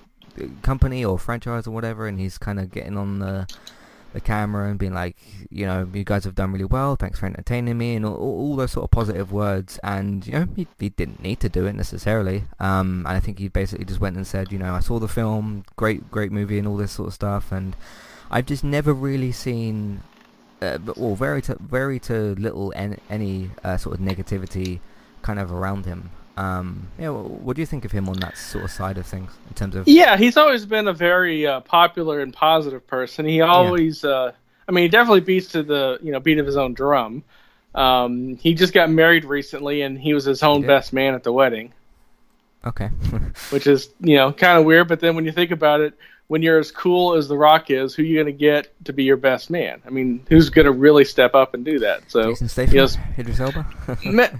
company or franchise or whatever, and he's kind of getting on the the camera and being like, you know, you guys have done really well. Thanks for entertaining me and all, all those sort of positive words. And you know, he, he didn't need to do it necessarily. Um, and I think he basically just went and said, you know, I saw the film, great, great movie, and all this sort of stuff. And I've just never really seen, uh, or very to very to little any, any uh, sort of negativity kind of around him. Um, yeah, what do you think of him on that sort of side of things in terms of? Yeah, he's always been a very uh, popular and positive person. He always, yeah. uh, I mean, he definitely beats to the you know beat of his own drum. Um, he just got married recently, and he was his own best man at the wedding. Okay. which is you know kind of weird, but then when you think about it, when you're as cool as The Rock is, who are you going to get to be your best man? I mean, who's going to really step up and do that? So, Jason Statham, you know, Idris Elba.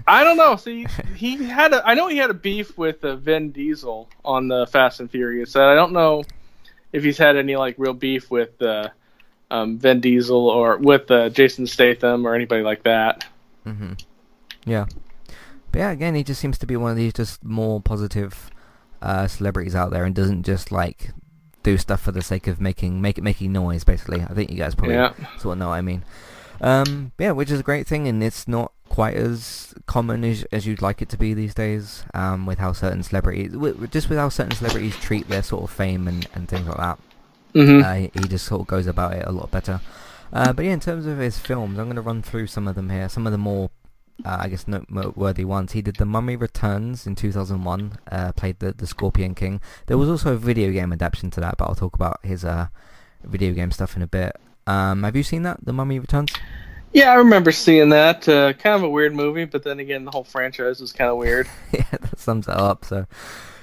I don't know. See, he had a. I know he had a beef with uh, Vin Diesel on the Fast and Furious. I don't know if he's had any like real beef with uh, um, Vin Diesel or with uh, Jason Statham or anybody like that. Mm-hmm. Yeah, but yeah, again, he just seems to be one of these just more positive uh, celebrities out there and doesn't just like do stuff for the sake of making make, making noise. Basically, I think you guys probably yeah. sort of know what I mean. Um, yeah, which is a great thing, and it's not quite as common as, as you'd like it to be these days. Um, with how certain celebrities, just with how certain celebrities treat their sort of fame and, and things like that. Mm-hmm. Uh, he just sort of goes about it a lot better. Uh, but yeah, in terms of his films, I'm going to run through some of them here. Some of the more uh, I guess noteworthy ones. He did The Mummy Returns in 2001, uh, played the, the Scorpion King. There was also a video game adaptation to that, but I'll talk about his uh, video game stuff in a bit. Um, have you seen that, The Mummy Returns? Yeah, I remember seeing that. Uh, kind of a weird movie, but then again, the whole franchise was kind of weird. yeah, that sums it up. So,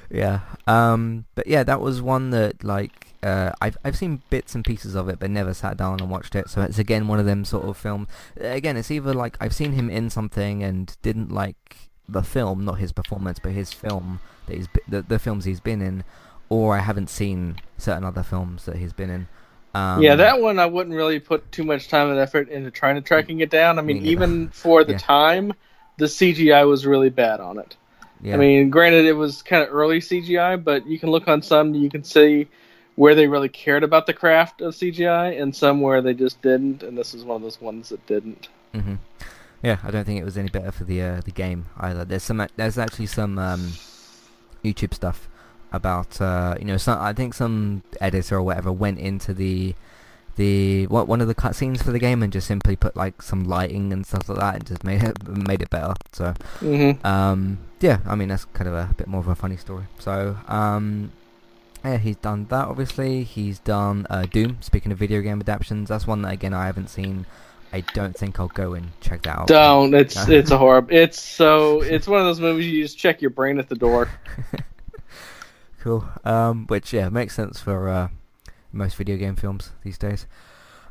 yeah. Um, but yeah, that was one that like uh, I've I've seen bits and pieces of it, but never sat down and watched it. So it's again one of them sort of films. Again, it's either like I've seen him in something and didn't like the film, not his performance, but his film that he's the, the films he's been in, or I haven't seen certain other films that he's been in. Um, yeah, that one I wouldn't really put too much time and effort into trying to tracking it down. I mean, even for the yeah. time, the CGI was really bad on it. Yeah. I mean, granted, it was kind of early CGI, but you can look on some, you can see where they really cared about the craft of CGI, and some where they just didn't. And this is one of those ones that didn't. Mm-hmm. Yeah, I don't think it was any better for the uh, the game either. There's some there's actually some um, YouTube stuff about uh, you know some I think some editor or whatever went into the the what one of the cutscenes for the game and just simply put like some lighting and stuff like that and just made it made it better. So Mhm. um, yeah, I mean that's kind of a bit more of a funny story. So um, yeah, he's done that. Obviously, he's done uh, Doom. Speaking of video game adaptations, that's one that again I haven't seen. I don't think I'll go and check that out. Don't. It's it's a horror. It's so it's one of those movies you just check your brain at the door. Cool. Um, which yeah makes sense for uh, most video game films these days.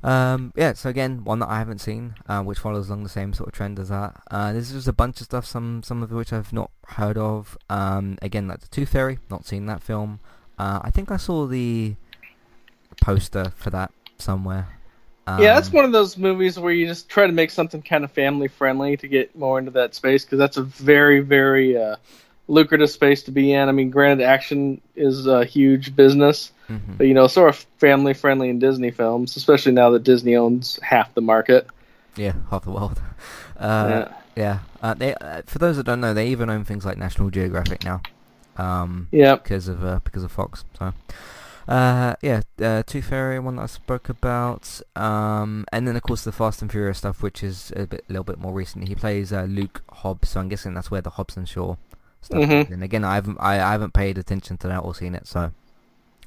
Um, yeah, so again, one that I haven't seen, uh, which follows along the same sort of trend as that. Uh, is just a bunch of stuff, some some of which I've not heard of. Um, again, like the Tooth Fairy, not seen that film. Uh, I think I saw the poster for that somewhere. Um, yeah, that's one of those movies where you just try to make something kind of family friendly to get more into that space because that's a very very uh, lucrative space to be in. I mean, granted, action is a huge business, Mhm. but you know, sort of family friendly in Disney films, especially now that Disney owns half the market. Yeah, half the world. Uh, yeah. Uh, they, uh, for those that don't know, they even own things like National Geographic now. Um, Yep. Because of uh, because of Fox. So, uh, yeah, uh, Tooth Fairy, one that I spoke about, um, and then of course the Fast and Furious stuff, which is a bit, a little bit more recent. He plays uh, Luke Hobbs, so I'm guessing that's where the Hobbs and Shaw stuff. Mhm. comes in. again, I haven't I, I haven't paid attention to that or seen it, so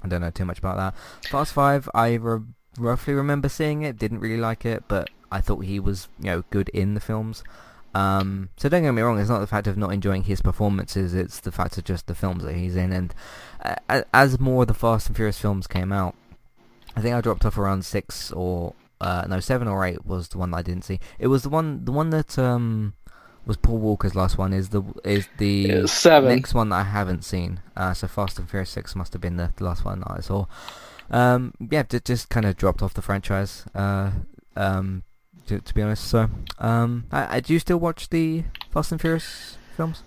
I don't know too much about that. Fast Five, I re- roughly remember seeing it. Didn't really like it, but I thought he was you know good in the films. Um, so don't get me wrong. It's not the fact of not enjoying his performances. It's the fact of just the films that he's in. And uh, as more of the Fast and Furious films came out, I think I dropped off around six or uh, no seven or eight was the one that I didn't see. It was the one the one that um was Paul Walker's last one. Is the is the seven. next one that I haven't seen. Uh, so Fast and Furious six must have been the, the last one that I saw. Um, yeah, ju- just kind of dropped off the franchise. Uh, um, to, to be honest. So, um, I, I, do you still watch the Fast and Furious films?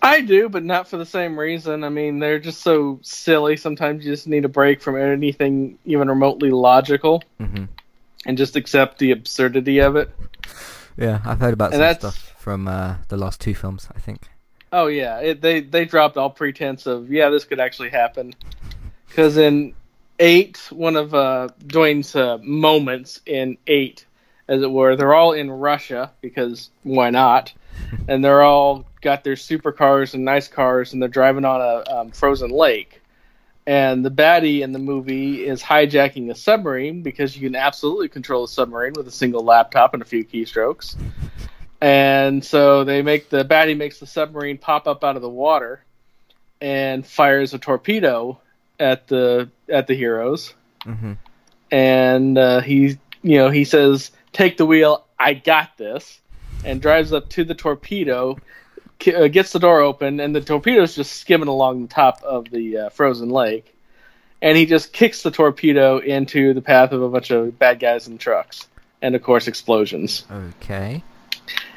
I do, but not for the same reason. I mean, they're just so silly. Sometimes you just need a break from anything even remotely logical hmm and just accept the absurdity of it. Yeah, I've heard about And some that's- stuff from uh, the last two films. I think. Oh yeah, it, they they dropped all pretense of yeah this could actually happen, because in eight one of uh, Dwayne's uh, moments in eight, as it were, they're all in Russia because why not, and they're all got their supercars and nice cars and they're driving on a um, frozen lake, and the baddie in the movie is hijacking a submarine because you can absolutely control a submarine with a single laptop and a few keystrokes. And so they make the baddie makes the submarine pop up out of the water and fires a torpedo at the at the heroes. hmm And uh, he you know he says, "Take the wheel, I got this," and drives up to the torpedo, uh, gets the door open, and the torpedo's just skimming along the top of the uh, frozen lake. And he just kicks the torpedo into the path of a bunch of bad guys and trucks, and of course explosions. Okay.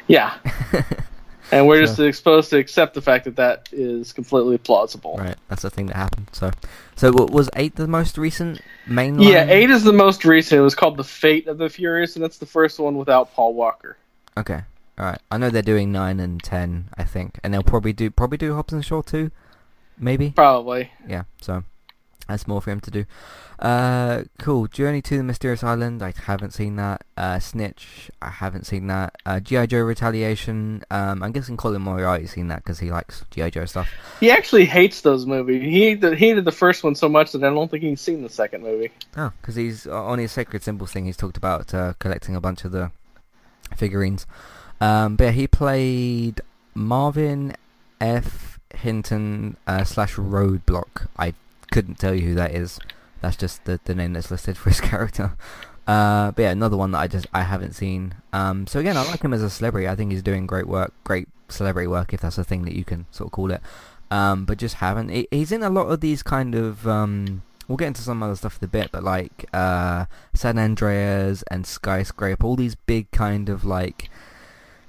Yeah. and we're just So- supposed to accept the fact that that is completely plausible. Right, that's the thing that happened. So, so what was eight the most recent main? Yeah, eight is the most recent. It was called The Fate of the Furious, and that's the first one without Paul Walker. Okay, all right. I know they're doing nine and ten, I think, and they'll probably do probably do Hobbs and Shaw too, maybe. Probably. Yeah, so that's more for him to do. Uh, cool. Journey to the Mysterious Island. I haven't seen that. Uh, Snitch. I haven't seen that. Uh, GI Joe Retaliation. Um, I'm guessing Colin Moriarty's seen that because he likes GI Joe stuff. He actually hates those movies. He hated, he hated the first one so much that I don't think he's seen the second movie. Oh, because he's uh, on his Sacred Symbols thing. He's talked about uh, collecting a bunch of the figurines. Um, but yeah, he played Marvin F. Hinton uh, slash Roadblock. I couldn't tell you who that is. That's just the, the name that's listed for his character. Uh, but yeah, another one that I just I haven't seen. Um, so again, I like him as a celebrity. I think he's doing great work, great celebrity work, if that's a thing that you can sort of call it. Um, but just haven't. He's in a lot of these kind of. Um, we'll get into some other stuff in a bit, but like uh, San Andreas and Skyscraper, all these big kind of like.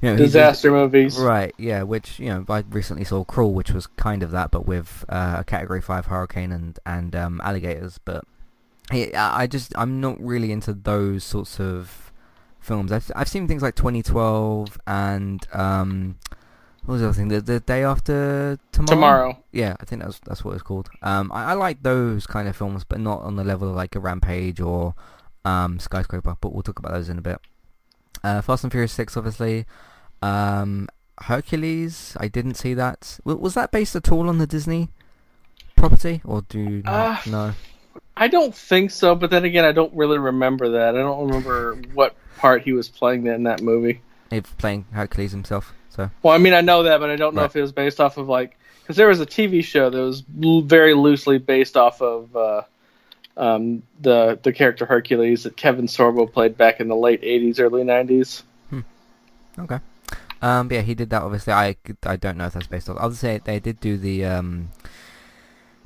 You know, Disaster movies. Right, yeah, which, you know, I recently saw Crawl, which was kind of that, but with uh, a Category 5 hurricane and, and um, alligators, but I just, I'm not really into those sorts of films. I've I've seen things like 2012 and um, what was the other thing? The, the day after tomorrow. Tomorrow. Yeah, I think that's that's what it's called. Um, I, I like those kind of films, but not on the level of like a Rampage or um, Skyscraper. But we'll talk about those in a bit. Uh, Fast and Furious 6, obviously. Um, Hercules, I didn't see that. W- was that based at all on the Disney property, or do you not Uh, know? I don't think so, but then again, I don't really remember that. I don't remember what part he was playing in that movie. He's playing Hercules himself. So Well, I mean, I know that, but I don't know Right. if it was based off of like because there was a TV show that was l- very loosely based off of uh, um, the the character Hercules that Kevin Sorbo played back in the late '80s, early '90s. okay. Um, but yeah, he did that. Obviously, I I don't know if that's based on. I'll say they did do the um,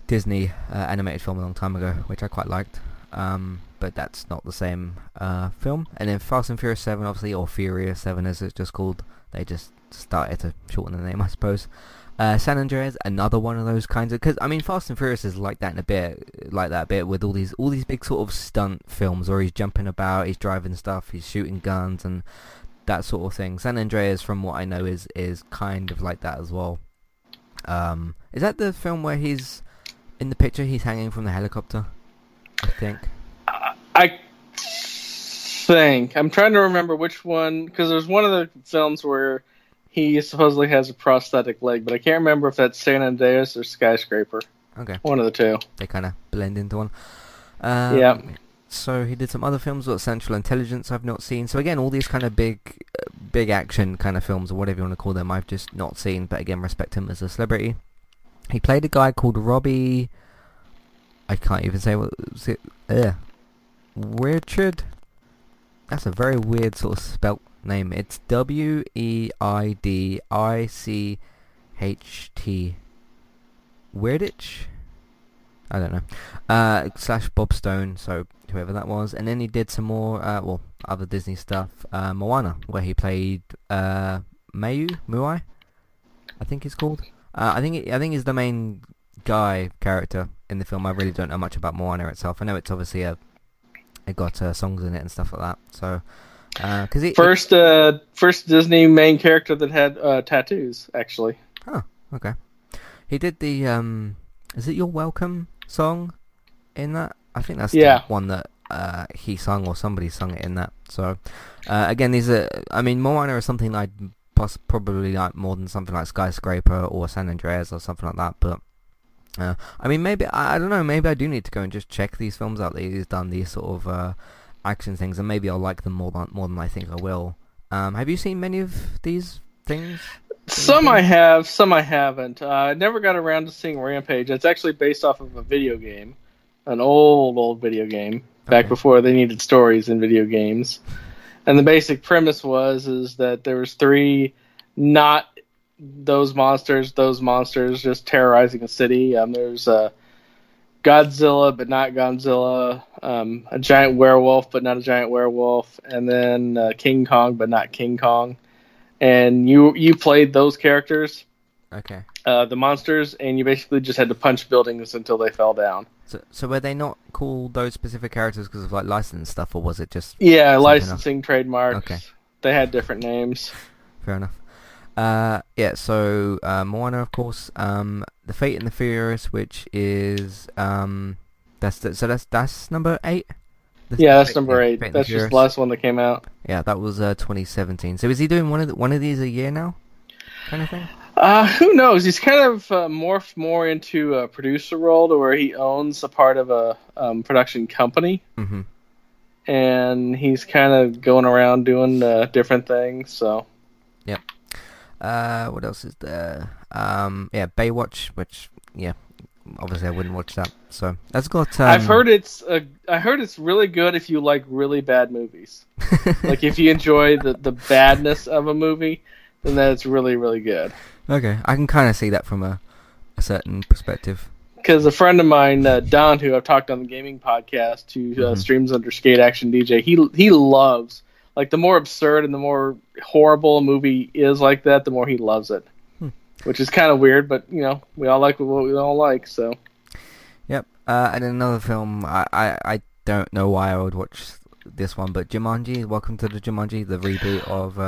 Disney uh, animated film a long time ago, which I quite liked. Um, but that's not the same uh, film. And then Fast and Furious 7, obviously, or Furious 7 as it's just called. They just started to shorten the name, I suppose. Uh, San Andreas, another one of those kinds of because I mean Fast and Furious is like that in a bit, like that bit with all these all these big sort of stunt films where he's jumping about, he's driving stuff, he's shooting guns and that sort of thing. San Andreas, from what I know, is is kind of like that as well. Um, is that the film where he's in the picture? He's hanging from the helicopter, I think. I think I'm trying to remember which one because there's one of the films where he supposedly has a prosthetic leg, but I can't remember if that's San Andreas or Skyscraper. Okay. One of the two. They kind of blend into one. Um, Yeah. So he did some other films, like Central Intelligence, I've not seen. So again, all these kind of big, uh, big action kind of films, or whatever you want to call them, I've just not seen. But again, respect him as a celebrity. He played a guy called Robbie. I can't even say what was it. Ugh. Richard. That's a very weird sort of spelt name. It's W E I D I C H T. Weirditch. I don't know. Uh, slash Bob Stone, so whoever that was, and then he did some more, uh, well, other Disney stuff. Uh, Moana, where he played uh, Mayu Muai, I think he's called. Uh, I think I think he's the main guy character in the film. I really don't know much about Moana itself. I know it's obviously a it got uh, songs in it and stuff like that. So, because it First, uh, first Disney main character that had uh, tattoos, actually. Oh, okay. He did the um is it You're Welcome song in that? I think that's Yeah. the one that uh he sung or somebody sung it in that. So uh, again these are I mean Moana is something I'd poss- probably like more than something like Skyscraper or San Andreas or something like that, but uh, I mean maybe I, I don't know, maybe I do need to go and just check these films out that he's done these sort of uh action things and maybe I'll like them more than more than I think I will. Um have you seen many of these things? Some I have, some I haven't. Uh, I never got around to seeing Rampage. It's actually based off of a video game, an old, old video game back Okay. before they needed stories in video games. And the basic premise was is that there was three not those monsters, those monsters just terrorizing a city. Um, there's uh, Godzilla, but not Godzilla. Um, a giant werewolf, but not a giant werewolf. And then uh, King Kong, but not King Kong and you you played those characters, Okay. uh, the monsters, and you basically just had to punch buildings until they fell down. So, so were they not called those specific characters because of like license stuff, or was it just Yeah, licensing, trademarks. Okay. They had different names. Fair enough. Uh, yeah. So uh, Moana, of course. Um, the Fate and the Furious, which is um, that's the, so that's that's number eight. The Yeah, that's Fate- number eight. Fate That's just the last one that came out. Yeah, that was uh, 2017. So is he doing one of the, one of these a year now, kind of thing? Uh, who knows? He's kind of uh, morphed more into a producer role to where he owns a part of a um, production company, Mm-hmm. and he's kind of going around doing uh, different things. So Yep. Uh, what else is there? Um, yeah, Baywatch, which yeah, obviously I wouldn't watch that. So that's got. Um, I've heard it's uh, I heard it's really good if you like really bad movies. like if you enjoy the the badness of a movie, then that's really really good. Okay, I can kind of see that from a, a certain perspective. Because a friend of mine, uh, Don, who I've talked on the gaming podcast, who uh, Mhm. streams under Skate Action DJ, he he loves like the more absurd and the more horrible a movie is like that, the more he loves it. Hmm. Which is kind of weird, but you know we all like what we all like. So Yep. Uh, and another film, I, I, I don't know why I would watch this one, but Jumanji. Welcome to the Jumanji, the reboot of.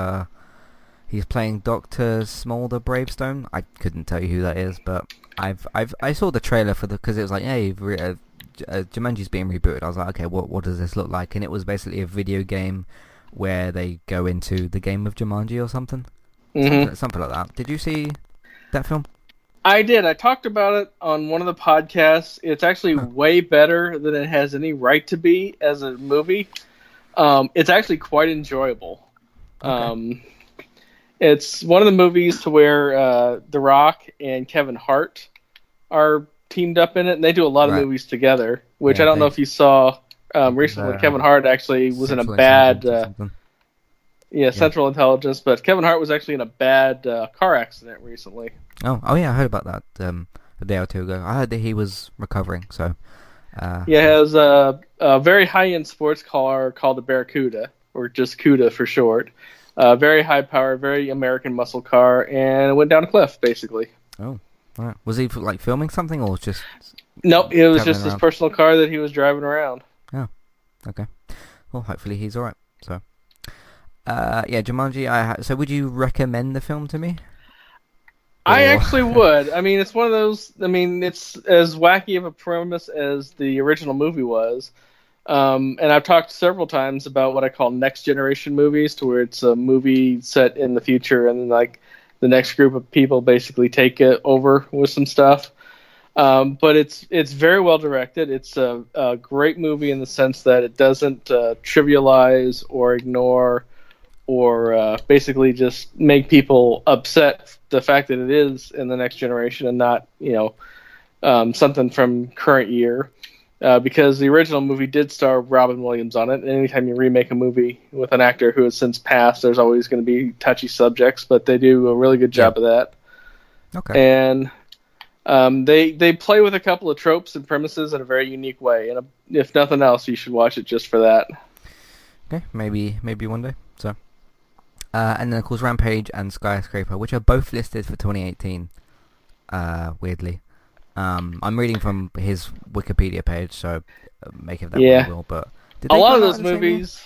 He's playing Doctor Smolder Bravestone. I couldn't tell you who that is, but I've I've I saw the trailer for the because it was like, hey, uh, uh, Jumanji's being rebooted. I was like, okay, what what does this look like? And it was basically a video game where they go into the game of Jumanji or something, Mhm. something, something like that. Did you see that film? I did. I talked about it on one of the podcasts. It's actually way better than it has any right to be as a movie. Um, it's actually quite enjoyable. Um, it's one of the movies to where uh, The Rock and Kevin Hart are teamed up in it, and they do a lot of Right. movies together. Which Yeah, I don't know if you saw um, recently. Uh, Kevin Hart actually was in a bad, uh, yeah, Central Intelligence, but Kevin Hart was actually in a bad uh, car accident recently. Oh, oh yeah, I heard about that um, a day or two ago. I heard that he was recovering. So, uh, Yeah, it has a, a very high-end sports car called the Barracuda, or just CUDA for short. Uh, very high power, very American muscle car, and it went down a cliff basically. Oh, right. Was he like filming something or just? Nope, it was just his personal car that he was driving around. Oh, okay. Well, hopefully he's all right. So, uh, yeah, Jumanji. I ha- so would you recommend the film to me? I actually would. I mean, it's one of those. I mean, it's as wacky of a premise as the original movie was. Um, and I've talked several times about what I call next generation movies, to where it's a movie set in the future, and like the next group of people basically take it over with some stuff. Um, but it's it's very well directed. It's a, a great movie in the sense that it doesn't uh, trivialize or ignore or uh, basically just make people upset the fact that it is in the next generation and not you know um, something from current year. Uh, because the original movie did star Robin Williams on it. And anytime you remake a movie with an actor who has since passed, there's always going to be touchy subjects, but they do a really good job of that. Okay. And um, they they play with a couple of tropes and premises in a very unique way. And uh if nothing else, you should watch it just for that. Okay, maybe maybe one day. So, uh, and then of course Rampage and Skyscraper, which are both listed for 2018. Uh, weirdly, um, I'm reading from his Wikipedia page, so uh, make of that Yeah. what you will. But a lot of those the same year? movies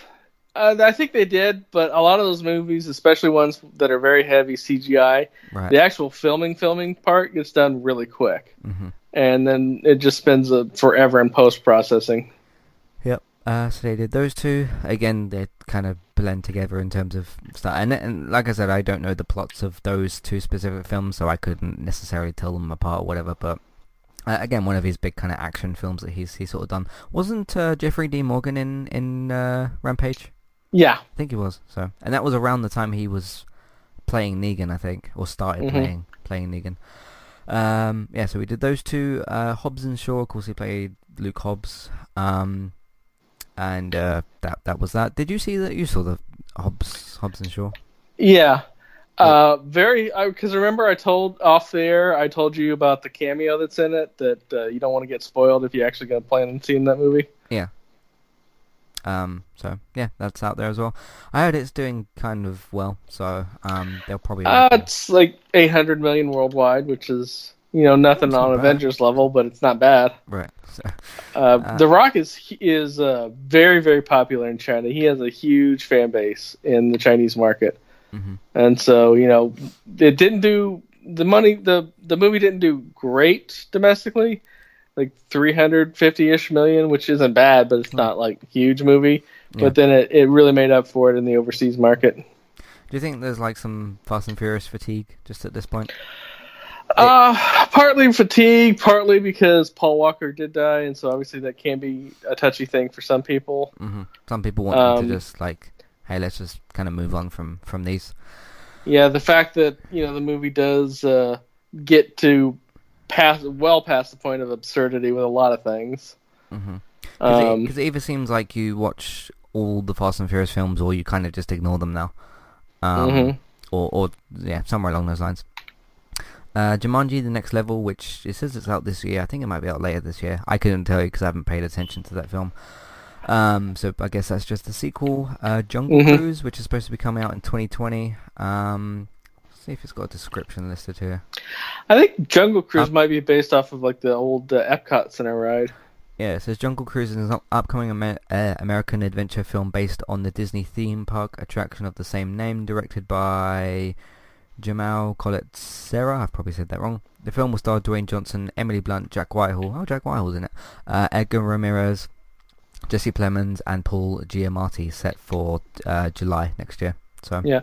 uh, i think they did but a lot of those movies especially ones that are very heavy cgi Right. the actual filming filming part gets done really quick hmm and then it just spends uh, forever in post processing Yep. Uh, so they did those two. Again, they kind of blend together in terms of stuff. And, and like I said, I don't know the plots of those two specific films, so I couldn't necessarily tell them apart or whatever. But uh, again, one of his big kind of action films that he's he's sort of done. Wasn't uh, Jeffrey D. Morgan in in uh, Rampage? yeah I think he was. So, and that was around the time he was playing Negan, I think, or started Mhm. playing playing Negan. Um, yeah, so we did those two. Uh, Hobbs and Shaw, of course, he played Luke Hobbs. Um, and uh, that that was that. Did you see that? You saw the Hobbs Hobbs and Shaw. yeah uh, very because remember i told off the air i told you about the cameo that's in it that uh, you don't want to get spoiled if you're actually going to plan on seeing that movie Yeah. Um. So yeah, that's out there as well. I heard it's doing kind of well, so um, they'll probably. Uh, it's like 800 million worldwide, which is you know nothing not on bad. Avengers level, but it's not bad. right. So, Uh, Uh, the Rock is is uh, very very popular in China. He has a huge fan base in the Chinese market, Mhm. and so you know it didn't do the money. the The movie didn't do great domestically, like 350 ish million, which isn't bad, but it's not like huge movie. Yeah. But then it, it really made up for it in the overseas market. do you think there's like some Fast and Furious fatigue just at this point? Uh, partly fatigue, partly because Paul Walker did die, and so obviously that can be a touchy thing for some people. Mm-hmm. Some people want Um, to just like, hey, let's just kind of move on from from these. Yeah, the fact that you know the movie does uh, get to pass well past the point of absurdity with a lot of things. Because Um, it, either seems like you watch all the Fast and Furious films, or you kind of just ignore them now. Um, Mhm. Or, or yeah, somewhere along those lines. Uh, Jumanji: The Next Level, which it says it's out this year. I think it might be out later this year. I couldn't tell you because I haven't paid attention to that film. Um, so I guess that's just a sequel. Uh, Jungle Mhm. Cruise, which is supposed to be coming out in 2020. Um, see if it's got a description listed here. I think Jungle Cruise might be based off of like the old uh, Epcot Center ride. Yeah, it says Jungle Cruise is an upcoming Amer- uh, American adventure film based on the Disney theme park attraction of the same name, directed by Jamal Collet Serra. I've probably said that wrong. The film will star Dwayne Johnson, Emily Blunt, Jack Whitehall. Oh, Jack Whitehall's in it. Uh, Edgar Ramirez, Jesse Plemons, and Paul Giamatti. Set for uh, July next year. So Yeah,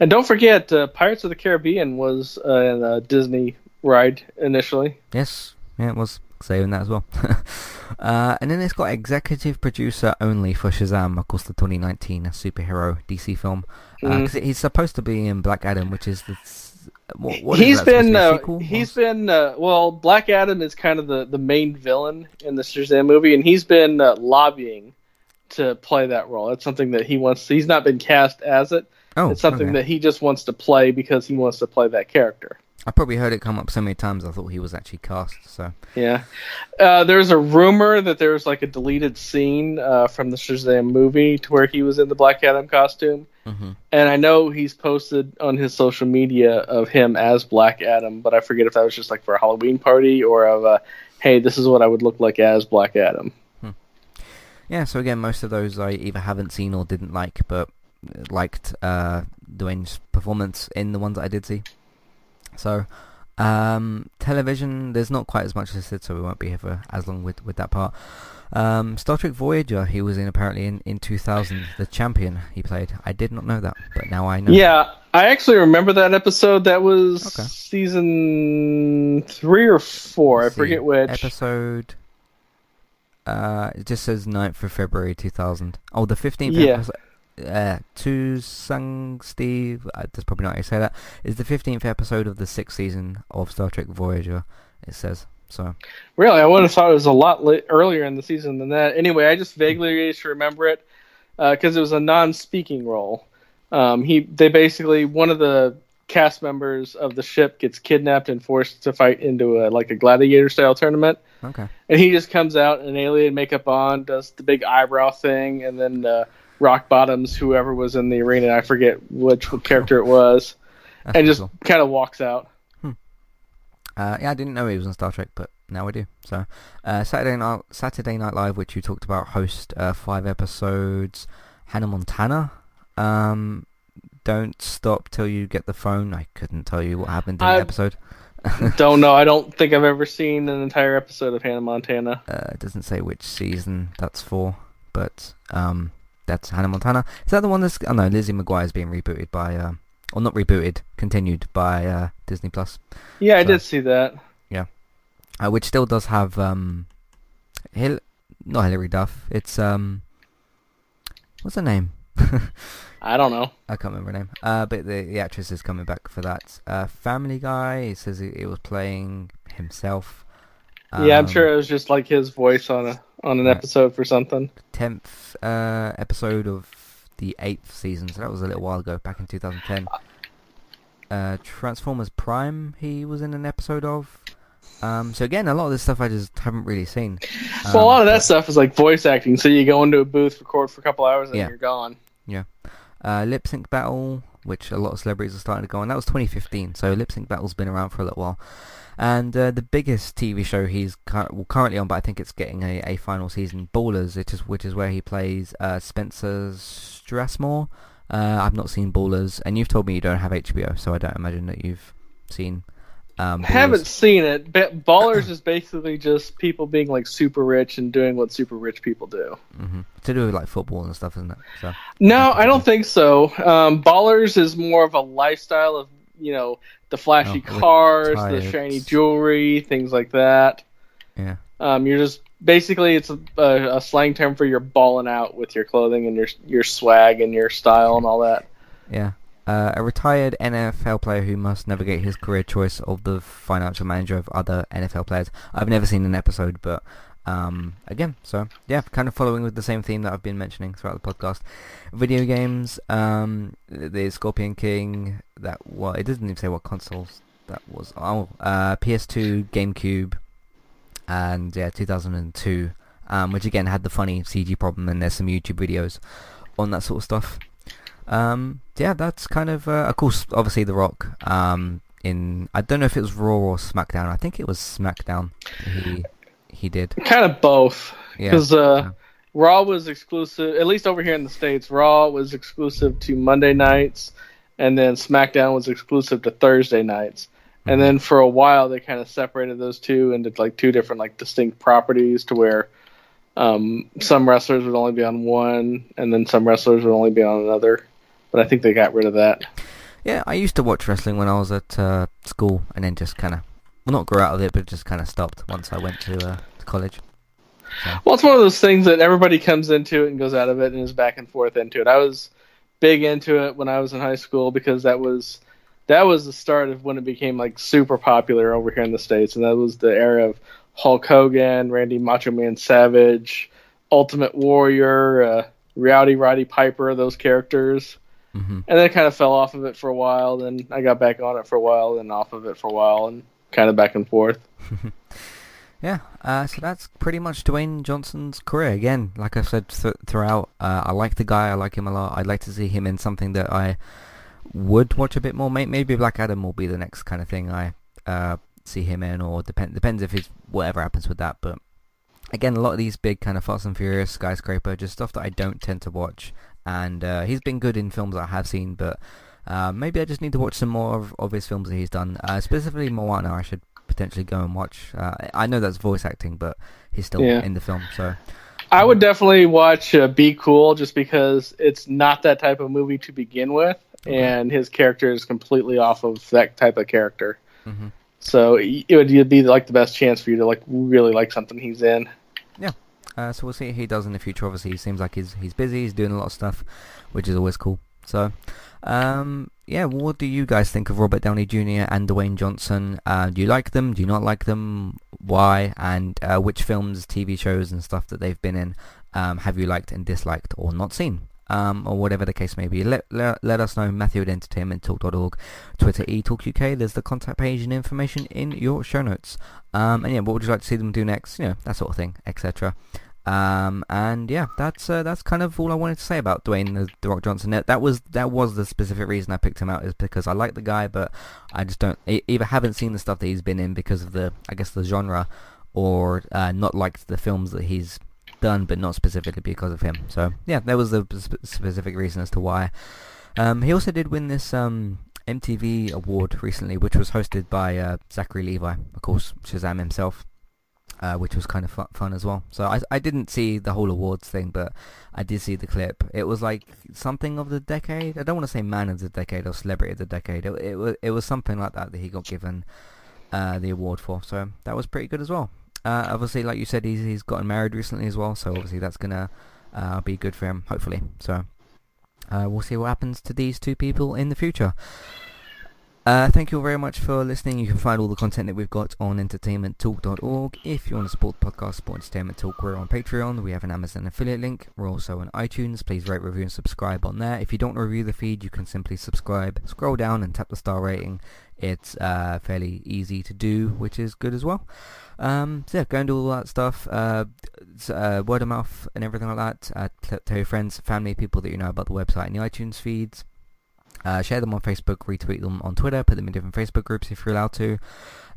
and don't forget, uh, Pirates of the Caribbean was uh, a Disney ride initially. Yes, yeah, it was saying that as well. uh, and then it's got executive producer only for Shazam, of course, the 2019 superhero DC film. Because Mhm. he's supposed to be in Black Adam, which is the. What, what He's been be uh, he's been uh, well. Black Adam is kind of the the main villain in the Shazam movie, and he's been uh, lobbying to play that role. It's something that he wants. He's not been cast as it. Oh, it's something okay. that he just wants to play because he wants to play that character. I probably heard it come up so many times. I thought he was actually cast. So Yeah. Uh, there's a rumor that there's like a deleted scene uh, from the Shazam movie to where he was in the Black Adam costume. Mhm. And I know he's posted on his social media of him as Black Adam, but I forget if that was just like for a Halloween party or of a, hey, this is what I would look like as Black Adam. yeah. So again, most of those I either haven't seen or didn't like, but liked uh, Dwayne's performance in the ones that I did see. So um, television, there's not quite as much as I said, so we won't be here for as long with with that part. Um, Star Trek Voyager, he was in apparently in, in 2000, the champion he played. I did not know that, but now I know. Yeah, I actually remember that episode. That was season three or four. I Let's see. forget which. episode. Uh, it just says 9th of February 2000. Oh, the 15th Yeah. episode. Uh, to Sung Steve, uh, that's probably not how you say that, is the 15th episode of the sixth season of Star Trek Voyager, it says. So, Really, I would have thought it was a lot li- earlier in the season than that. Anyway, I just vaguely used to remember it because it was a non-speaking role. Um, he, they basically one of the cast members of the ship gets kidnapped and forced to fight into a like a gladiator-style tournament, okay. and he just comes out in alien makeup on, does the big eyebrow thing, and then uh, rock bottoms whoever was in the arena. I forget which character it was, and just kind of walks out. Uh, yeah, I didn't know he was on Star Trek, but now I do. So, uh, Saturday Night Saturday Night Live, which you talked about, host uh, five episodes. Hannah Montana. Um, don't stop till you get the phone. I couldn't tell you what happened in I- the episode. Don't know. I don't think I've ever seen an entire episode of Hannah Montana. Uh, it doesn't say which season that's for, but um, that's Hannah Montana. Is that the one that's? Oh no, Lizzie McGuire's being rebooted by, uh, or not rebooted, continued by uh, Disney Plus. Yeah, I did see that. Yeah, uh, which still does have um, Hil- not Hilary Duff. It's um, what's her name? I don't know. I can't remember her name. Uh, but the the actress is coming back for that. Uh, Family Guy. It says it, it was playing himself. yeah, I'm Um, sure it was just like his voice on a on an Yeah. episode for something. tenth uh, episode of the eighth season, so that was a little while ago, back in 2010. Uh, Transformers Prime, he was in an episode of. Um, so again, a lot of this stuff I just haven't really seen. well, a Um, lot of that stuff is like voice acting. So you go into a booth, record for a couple hours, and Yeah. you're gone. Yeah. Uh, Lip Sync Battle, which a lot of celebrities are starting to go on. That was 2015, so Lip Sync Battle's been around for a little while. And uh, the biggest TV show he's cur- well, currently on, but I think it's getting a, a final season, Ballers, which is, which is where he plays uh, Spencer Strasmore. Uh, I've not seen Ballers, and you've told me you don't have HBO, so I don't imagine that you've seen um, Ballers. Haven't seen it. But Ballers is basically just people being like super rich and doing what super rich people do. hmm To do with like football and stuff, isn't it? So No, I don't think so. Um, Ballers is more of a lifestyle of you know the flashy Oh, cars, the shiny jewelry, things like that. yeah. Um, you're just basically it's a, a, a slang term for you're balling out with your clothing and your your swag and your style and all that. Yeah. Uh, a retired NFL player who must navigate his career choice of the financial manager of other NFL players. I've never seen an episode, but um, again, so yeah, kind of following with the same theme that I've been mentioning throughout the podcast. Video games, um, the Scorpion King. That well, it doesn't even say what consoles that was. Oh, uh, PS2, GameCube, and yeah, 2002. Um, which again had the funny CG problem, and there's some YouTube videos on that sort of stuff. Um, yeah, that's kind of, uh, of course, obviously The Rock. Um, in I don't know if it was Raw or SmackDown. I think it was SmackDown. He he did. Kind of both. Yeah. because uh, Raw was exclusive, at least over here in the states. Raw was exclusive to Monday nights, and then SmackDown was exclusive to Thursday nights. And then for a while, they kind of separated those two into like two different like distinct properties, to where um, some wrestlers would only be on one, and then some wrestlers would only be on another. But I think they got rid of that. Yeah, I used to watch wrestling when I was at uh, school, and then just kind of, well, not grew out of it, but just kind of stopped once I went to, uh, to college. Well, it's one of those things that everybody comes into it and goes out of it and is back and forth into it. I was big into it when I was in high school because that was that was the start of when it became like super popular over here in the states, and that was the era of Hulk Hogan, Randy Macho Man Savage, Ultimate Warrior, uh, Rowdy Roddy Piper, those characters. Mm-hmm. And then I kind of fell off of it for a while. Then I got back on it for a while, then off of it for a while, and kind of back and forth. Yeah, uh, so that's pretty much Dwayne Johnson's career. Again, like I've said th- throughout, uh, I like the guy. I like him a lot. I'd like to see him in something that I would watch a bit more. Maybe Black Adam will be the next kind of thing I uh, see him in, or depend depends if it's whatever happens with that. But again, a lot of these big kind of Fast and Furious, Skyscraper, just stuff that I don't tend to watch. And uh, he's been good in films I have seen, but uh, maybe I just need to watch some more of, of his films that he's done. Uh, specifically Moana, I should potentially go and watch. Uh, I know that's voice acting, but he's still Yeah. in the film, so I would definitely watch uh, Be Cool just because it's not that type of movie to begin with, and his character is completely off of that type of character. Mhm. So it would be like the best chance for you to like really like something he's in. yeah. Uh, so we'll see what he does in the future. Obviously, he seems like he's he's busy. He's doing a lot of stuff, which is always cool. So, um, yeah. What do you guys think of Robert Downey Jr. and Dwayne Johnson? Uh, do you like them? Do you not like them? Why? And uh, which films, TV shows, and stuff that they've been in um, have you liked and disliked or not seen? Um, or whatever the case may be. Let, let, let us know, Matthew at entertainmenttalk.org, Twitter eTalkUK, there's the contact page and information in your show notes. Um, and yeah, what would you like to see them do next? You know, that sort of thing, etc. Um, and yeah, that's uh, that's kind of all I wanted to say about Dwayne the, Rock Johnson. That, was that was the specific reason I picked him out is because I like the guy, but I just don't e- either haven't seen the stuff that he's been in because of the I guess the genre, or uh, not liked the films that he's done, but not specifically because of him. So yeah, that was the sp- specific reason as to why. Um, he also did win this um, MTV award recently, which was hosted by uh, Zachary Levi, of course, Shazam himself. Uh, which was kind of fu- fun as well. So I, I didn't see the whole awards thing, but I did see the clip. It was like something of the decade. I don't want to say man of the decade or celebrity of the decade. It, it was it was something like that that he got given uh, the award for. So that was pretty good as well. Uh, obviously, like you said, he's he's gotten married recently as well. So obviously that's gonna uh, be good for him, hopefully. So uh, we'll see what happens to these two people in the future. Uh, thank you all very much for listening. You can find all the content that we've got on entertainmenttalk.org. If you want to support the podcast, support Entertainment Talk, we're on Patreon. We have an Amazon affiliate link. We're also on iTunes. Please rate, review, and subscribe on there. If you don't review the feed, you can simply subscribe, scroll down, and tap the star rating. It's uh, fairly easy to do, which is good as well. Um, so yeah, go and do all that stuff. Uh, uh, word of mouth and everything like that. Uh, tell your friends, family, people that you know about the website and the iTunes feeds. Uh, share them on Facebook, retweet them on Twitter, put them in different Facebook groups if you're allowed to.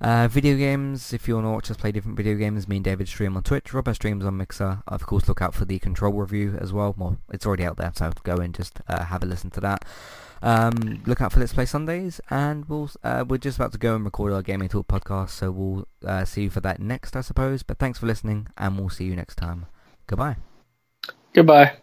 Uh, video games, if you want to watch us play different video games, me and David stream on Twitch, Robert streams on Mixer. Of course, look out for the Control review as well. Well, it's already out there, so go and just uh, have a listen to that. Um, look out for Let's Play Sundays, and we'll uh, we're just about to go and record our Gaming Talk podcast, so we'll uh, see you for that next, I suppose. But thanks for listening, and we'll see you next time. Goodbye. Goodbye.